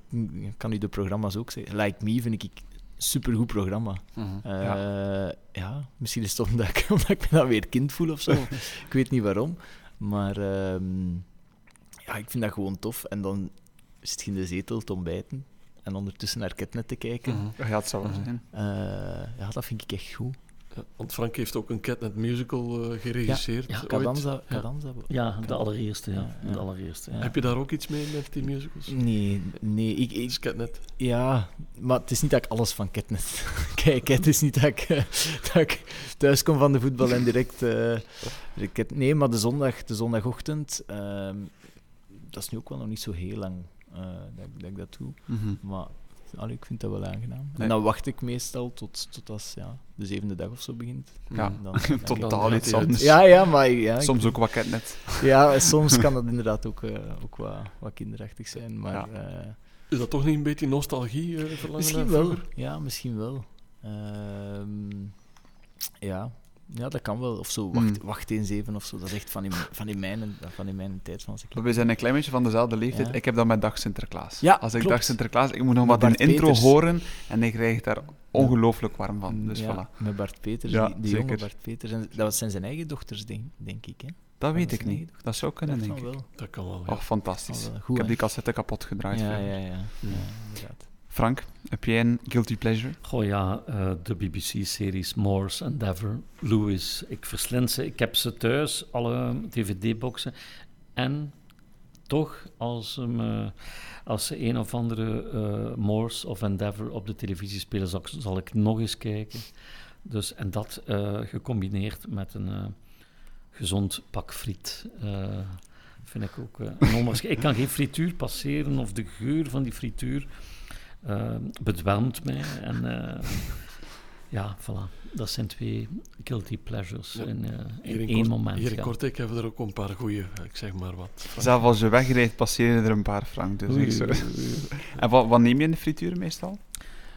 kan u de programma's ook zeggen. Like Me vind ik supergoed programma. Mhm. Uh, ja. ja. misschien is het omdat ik, [LAUGHS] omdat ik me dan weer kind voel of zo. ik weet niet waarom. Maar uh, ja, ik vind dat gewoon tof. En dan zit je in de zetel te ontbijten en ondertussen naar Ketnet te kijken. Mm -hmm. Ja, het zou wel zijn. Uh, ja, dat vind ik echt goed. Ja, want Frank heeft ook een Catnet musical uh, geregisseerd. Ja, ja Cadanza. Cadanza. Ja, de allereerste. Ja. De allereerste Heb je daar ook iets mee met die musicals? Nee, nee. Ik, ik, is Catnet? Ja, maar het is niet dat ik alles van Catnet [LAUGHS] kijk. Het is niet dat ik, uh, [LAUGHS] dat ik thuis kom van de voetbal en direct... Uh, direct nee, maar de, zondag, de zondagochtend... dat is nu ook wel nog niet zo heel lang dat, dat, ik dat doe. Mm -hmm. Maar... Allee, ik vind dat wel aangenaam. Nee. En dan wacht ik meestal tot, tot als ja, de zevende dag of zo begint. Ja, dan, [LAUGHS] dan, totaal iets anders. Ja, ja, maar... Ja, soms ik, ook wat net. Ja, soms kan dat inderdaad ook, uh, ook wat, wat kinderachtig zijn, maar... Ja. Uh, Is dat toch niet een beetje nostalgie uh, verlangen Misschien wel, ja, misschien wel. ja, ja, dat kan wel. Of zo, wacht, mm. wacht eens even of zo. Dat is echt van in, van in, mijn, van in mijn tijd. Van als ik we zijn een klein beetje van dezelfde leeftijd. Ja. Ik heb dat met Dag Sinterklaas. Ja, als ik klopt. Dag Sinterklaas, ik moet nog wat een intro Peters. horen en ik krijg daar ongelooflijk warm van. Dus ja, voilà. Met Bart Peters, Ja, die, die jonge Bart Peters. En dat zijn zijn eigen dochters, denk, denk ik. Hè? Dat weet dat ik niet. Dat zou kunnen, Dat denk kan ik. wel. Dat kan wel, ja. Oh, fantastisch. Wel goed, ik heb die cassette kapot gedraaid. Ja, ja, ja, ja, inderdaad. Frank, heb jij een guilty pleasure? Goh ja, uh, de BBC-series Morse Endeavour, Lewis. Ik verslind ze. Ik heb ze thuis, alle DVD-boxen. En toch, als, uh, als ze een of andere uh, Morse of Endeavour op de televisie spelen, zal ik, nog eens kijken. Dus, en dat uh, gecombineerd met een gezond pak friet. Vind ik ook uh, Ik kan geen frituur passeren of de geur van die frituur bedwelmt mij. En uh, ja, voilà. Dat zijn twee guilty pleasures ja. in, uh, in, in één kort, moment. Hier in ja. Kortrijk hebben we er ook een paar goeie, ik zeg maar wat. Zelf als je wegrijdt, passeren er een paar frank. Dus oei, zo. oei, oei. [LAUGHS] En wat, wat neem je in de frituur meestal?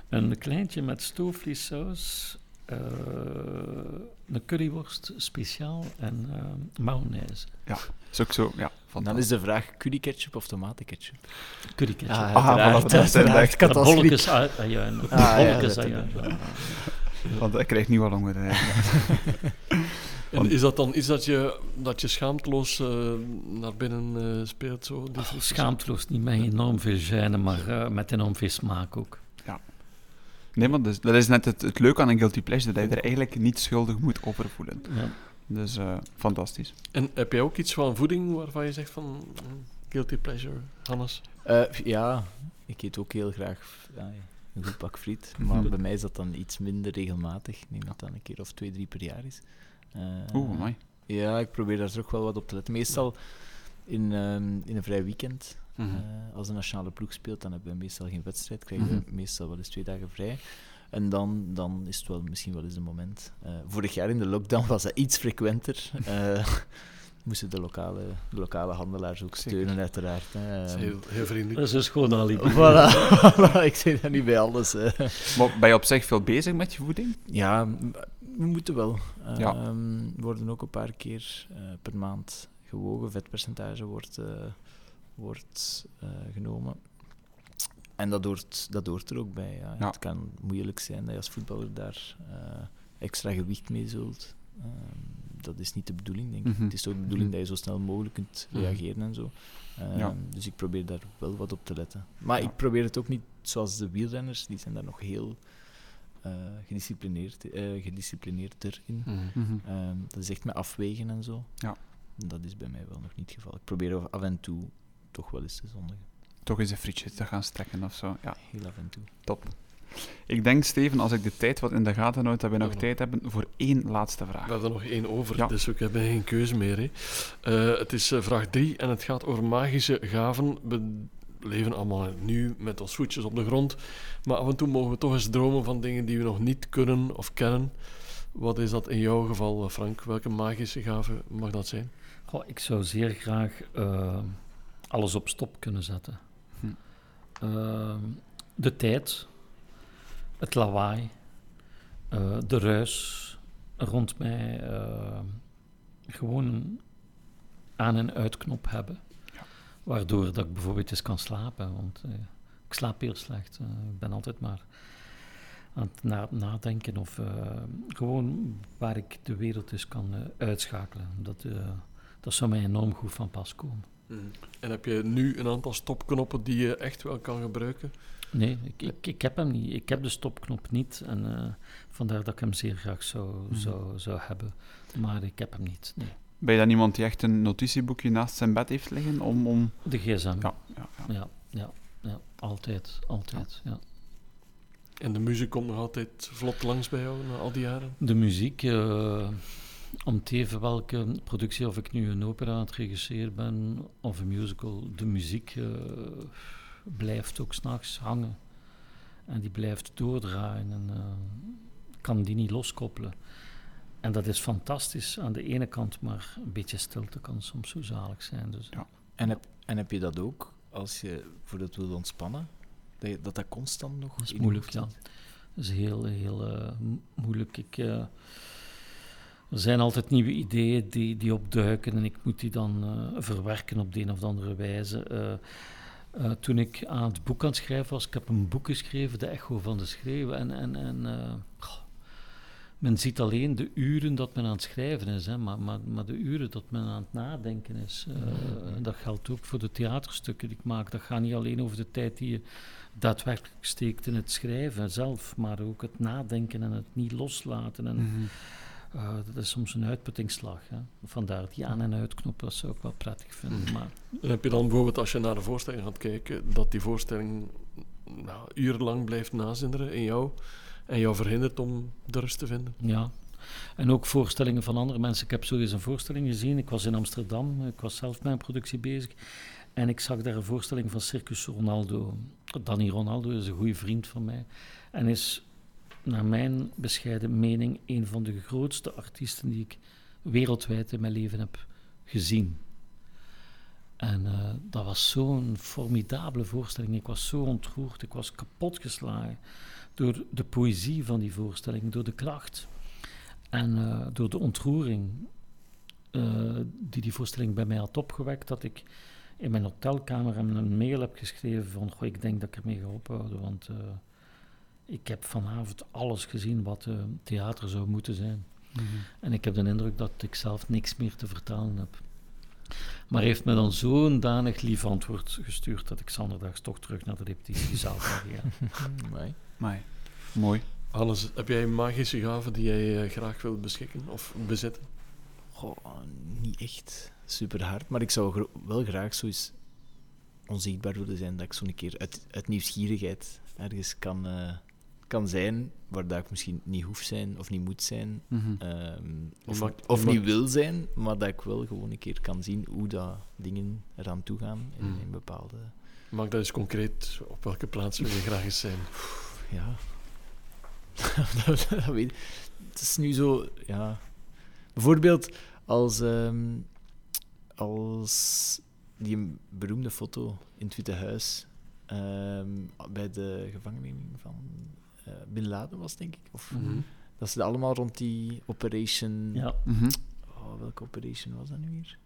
Een kleintje met stoofvleessaus, uh, een curryworst speciaal en uh, mayonaise. Ja, is ook zo. Ja, dan is de vraag curry ketchup of tomatenketchup? Curry ketchup. Ah, Ah, voilà, dat zijn [LAUGHS] echt-. Bolletjes ajuin. Ja, Bolletjes ajuin. Want ik krijg niet wat langer. [LAUGHS] hè. En is dat dan iets dat je, dat je schaamteloos uh, naar binnen uh, speelt? Zo, die Oh, schaamteloos niet met enorm veel gêne, maar uh, met enorm veel smaak ook. Nee, maar dus, dat is net het, het leuke aan een guilty pleasure, dat je er eigenlijk niet schuldig moet over voelen. Ja. Dus uh, fantastisch. En heb jij ook iets van voeding waarvan je zegt van mm, guilty pleasure, Hannes? Eh, ja, ik eet ook heel graag ja, een goed pak friet. Maar bij mij is dat dan iets minder regelmatig. Ik denk dat dat een keer of twee, drie per jaar is. Eh, Oeh, mooi. Ja, ik probeer daar toch wel wat op te letten. Meestal in, ehm, in een vrij weekend. Mhm. Eh, als de nationale ploeg speelt, dan hebben we meestal geen wedstrijd. Krijgen we Mhm. meestal wel eens twee dagen vrij. En dan, dan is het wel misschien wel eens een moment. Eh, vorig jaar in de lockdown was dat iets frequenter. Eh [LAUGHS] moesten de lokale, de lokale handelaars ook Zeker. steunen, uiteraard. hè. Dat is Ehm, heel, heel vriendelijk. Dat is een schoon alibi. [LAUGHS] voilà, [LAUGHS] voilà, ik zeg dat niet bij alles. hè. Maar ben je op zich veel bezig met je voeding? Ja, we moeten wel. Ja. Ehm, We worden ook een paar keer eh, per maand gewogen. Vetpercentage wordt, eh, wordt eh, genomen. En dat hoort, dat hoort er ook bij. Ja. Ja. Het kan moeilijk zijn dat je als voetballer daar eh, extra gewicht mee zult. Ehm, dat is niet de bedoeling, denk ik. Mhm. Het is ook de bedoeling dat je zo snel mogelijk kunt Mhm. reageren en zo. Ehm, Ja. Dus ik probeer daar wel wat op te letten. Maar Ja. ik probeer het ook niet zoals de wielrenners, die zijn daar nog heel eh gedisciplineerd, eh gedisciplineerder in. Mhm. Mhm. Ehm, dat is echt met afwegen en zo. Ja. Dat is bij mij wel nog niet het geval. Ik probeer af en toe toch wel eens te zondigen. Toch eens een frietje te gaan strekken of zo. Ja, Heel af en toe. top. Ik denk, Steven, als ik de tijd wat in de gaten houd, dat we nog Ja. tijd hebben voor één laatste vraag. We hebben er nog één over, Ja. dus we hebben geen keuze meer. Hè. Eh, het is eh, vraag drie en het gaat over magische gaven. We leven allemaal nu met ons voetjes op de grond, maar af en toe mogen we toch eens dromen van dingen die we nog niet kunnen of kennen. Wat is dat in jouw geval, eh, Frank? Welke magische gave mag dat zijn? Goh, ik zou zeer graag alles op stop kunnen zetten. Hm. Eh, de tijd, het lawaai, eh, de ruis rond mij, eh, gewoon een aan- en uitknop hebben. Ja. Waardoor dat ik bijvoorbeeld eens kan slapen, want eh, ik slaap heel slecht. Ik ben altijd maar aan het na- nadenken of gewoon waar ik de wereld eens kan uitschakelen. Dat, dat zou mij enorm goed van pas komen. En heb je nu een aantal stopknoppen die je echt wel kan gebruiken? Nee, ik, ik, ik heb hem niet. Ik heb de stopknop niet. En eh, vandaar dat ik hem zeer graag zou, Mhm. zou, zou hebben. Maar ik heb hem niet. Nee. Ben je dan iemand die echt een notitieboekje naast zijn bed heeft liggen om... om... De gsm. Ja, ja, ja. ja, ja, ja. Altijd, altijd. Ja. En de muziek komt nog altijd vlot langs bij jou na al die jaren? De muziek, eh, om te even welke productie, of ik nu een opera aan het regisseren ben of een musical, de muziek eh, blijft ook s'nachts hangen. En die blijft doordraaien en eh, kan die niet loskoppelen. En dat is fantastisch aan de ene kant, maar een beetje stilte kan soms zo zalig zijn. Dus. Ja. En heb, en heb je dat ook als je bijvoorbeeld wil ontspannen? Dat je, dat, dat constant nog Dat is moeilijk, ja. Dat is heel, heel eh, mo- moeilijk. Ik, er zijn altijd nieuwe ideeën die, die opduiken en ik moet die dan eh, verwerken op de een of andere wijze. Eh, eh, toen ik aan het boek aan het schrijven was, ik heb een boek geschreven, De Echo van de Schreeuw. En, en, en men ziet alleen de uren dat men aan het schrijven is, hè, maar, maar, maar de uren dat men aan het nadenken is. dat geldt ook voor de theaterstukken die ik maak. Dat gaat niet alleen over de tijd die je daadwerkelijk steekt in het schrijven zelf, maar ook het nadenken en het niet loslaten. En, Mhm. Eh, dat is soms een uitputtingsslag. Hè. Vandaar die aan- en uitknop, dat zou ik wel prettig vinden. Mhm. Maar heb je dan bijvoorbeeld, als je naar de voorstelling gaat kijken, dat die voorstelling nou, urenlang blijft nazinderen in jou en jou verhindert om de rust te vinden? ja. En ook voorstellingen van andere mensen. Ik heb zo eens een voorstelling gezien. Ik was in Amsterdam, ik was zelf met een productie bezig. En ik zag daar een voorstelling van Circus Ronaldo. Danny Ronaldo is een goede vriend van mij. En is, naar mijn bescheiden mening, een van de grootste artiesten die ik wereldwijd in mijn leven heb gezien. En eh, dat was zo'n formidabele voorstelling. Ik was zo ontroerd, ik was kapotgeslagen door de poëzie van die voorstelling, door de kracht en eh, door de ontroering eh, die die voorstelling bij mij had opgewekt, dat ik in mijn hotelkamer een mail heb geschreven van, goh, ik denk dat ik ermee ga ophouden, want ik heb vanavond alles gezien wat eh, theater zou moeten zijn. Mhm. En ik heb de indruk dat ik zelf niks meer te vertellen heb. Maar hij heeft me dan zo'n danig lief antwoord gestuurd dat ik zanderdags toch terug naar de repetitiezaal ben gegaan. Amai. [LAUGHS] Mooi. Hannes, heb jij een magische gave die jij eh, graag wilt beschikken of bezitten? Goh, niet echt super hard, maar ik zou gro- wel graag zo eens onzichtbaar willen zijn, dat ik zo'n keer uit, uit nieuwsgierigheid ergens kan, eh, kan zijn, waar dat ik misschien niet hoef zijn of niet moet zijn, Mhm. ehm, of, niet wil zijn, maar dat ik wel gewoon een keer kan zien hoe dat dingen eraan toe gaan in, Mm. in bepaalde... Maak dat eens concreet. Op welke plaats wil je graag eens zijn? Ja. dat, [LAUGHS] dat weet ik. Het is nu zo, ja. Bijvoorbeeld als, ehm, als die beroemde foto in het Witte Huis ehm, bij de gevangenneming van Bin Laden was, denk ik. Of Mhm. dat ze allemaal rond die operation. Ja, Mhm. Oh, welke operation was dat nu weer?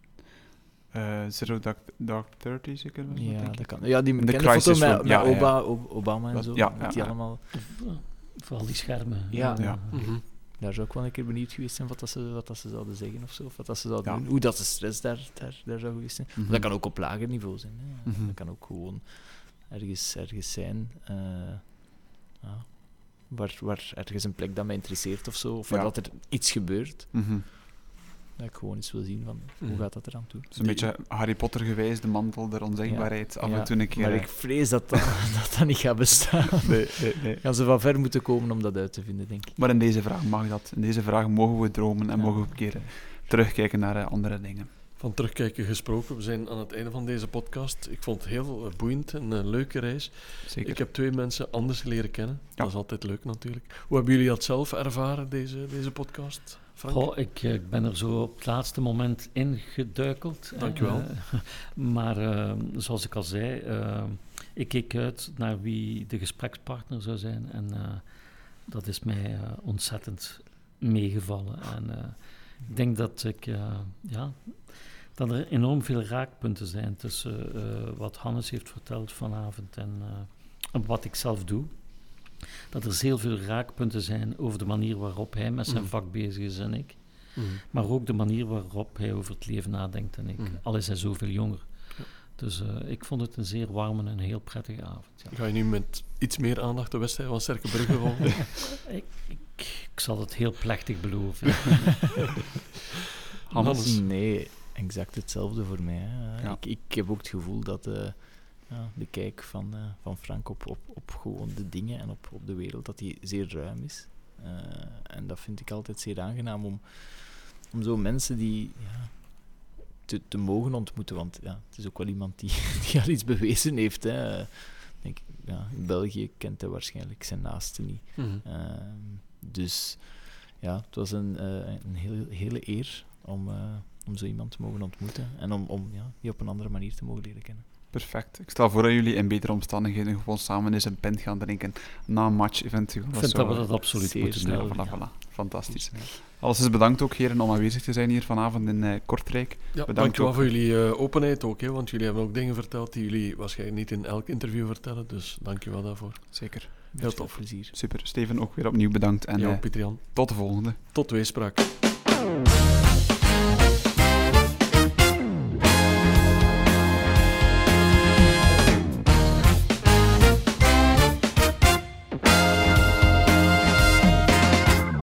Eh, Zero Dark, Dark 30 zeker? was Ja, dat kan. Ja, die De bekende foto Crisis met, met ja. Oba, Obama en zo. ja, die ja. allemaal. Eh, vooral die schermen. Ja. Ja. Mhm. Daar zou ik wel een keer benieuwd geweest zijn wat, dat ze, wat dat ze zouden zeggen of zo. Of wat dat ze zouden Ja. doen. Hoe dat de stress daar, daar, daar zou geweest zijn. Dat kan ook op lager niveau zijn. Hè. Dat kan ook gewoon ergens, ergens zijn. eh, ja, waar, waar ergens een plek dat mij interesseert of zo. Of waar Ja. dat er iets gebeurt. Mhm. Dat ik gewoon eens wil zien van hoe Mhm. gaat dat eraan toe. Het is een beetje Harry Potter geweest, de mantel der onzichtbaarheid. Af en toe een keer. Maar ik vrees dat dat, [LAUGHS] dat, dat niet gaat bestaan. nee, nee, nee. Gaan ze van ver moeten komen om dat uit te vinden, denk ik. Maar in deze vraag mag dat. In deze vraag mogen we dromen en Ja. mogen we een keer terugkijken naar eh, andere dingen. Van terugkijken gesproken, we zijn aan het einde van deze podcast. Ik vond het heel eh, boeiend en een leuke reis. Zeker. Ik heb twee mensen anders leren kennen. Ja. Dat is altijd leuk natuurlijk. Hoe hebben jullie dat zelf ervaren, deze, deze podcast? Goh, ik, eh, ik ben er zo op het laatste moment ingeduikeld. Dankjewel. Eh, [LAUGHS] maar eh, zoals ik al zei, eh, ik keek uit naar wie de gesprekspartner zou zijn. En eh, dat is mij eh, ontzettend meegevallen. En eh, ik denk dat ik, eh, ja, dat er enorm veel raakpunten zijn tussen eh, wat Hannes heeft verteld vanavond en, eh, wat ik zelf doe. Dat er zeer veel raakpunten zijn over de manier waarop hij met zijn Mhm. vak bezig is en ik. Mhm. Maar ook de manier waarop hij over het leven nadenkt en ik. Mhm. Al is hij zoveel jonger. Ja. Dus eh, ik vond het een zeer warme en een heel prettige avond. Ja. Ga je nu met iets meer aandacht de wedstrijd van Sterke Brugge volgen? [LAUGHS] Ik, ik, ik zal het heel plechtig beloven. [LAUGHS] Hannes? Nee, exact hetzelfde voor mij. Hè. Ja. Ik, ik heb ook het gevoel dat eh, ja, de kijk van, eh, van Frank op, op, op gewoon de dingen en op, op de wereld, dat die zeer ruim is. Eh, en dat vind ik altijd zeer aangenaam om, om zo mensen die ja, te, te mogen ontmoeten. Want ja, het is ook wel iemand die, [LAUGHS] die al iets bewezen heeft. Hè. Denk, ja, in België kent hij waarschijnlijk zijn naaste niet. Mhm. Ehm, dus ja, het was een, een heel, hele eer om, om zo iemand te mogen ontmoeten en om, om ja, die op een andere manier te mogen leren kennen. Perfect. Ik stel voor dat jullie in betere omstandigheden gewoon samen eens een pint gaan drinken na een match eventueel. Ik vind dat we dat absoluut zeer moeten snel. doen. Ja, voilà, voilà. Fantastisch. Alles is bedankt ook, heren, om aanwezig te zijn hier vanavond in eh, Kortrijk. Ja, Bedankt dankjewel ook. voor jullie eh, openheid ook, hè, want jullie hebben ook dingen verteld die jullie waarschijnlijk niet in elk interview vertellen. Dus dankjewel daarvoor. Zeker. Heel tof. plezier. Super. Steven, ook weer opnieuw bedankt en ja, eh, Jan. tot de volgende. Tot weespraak.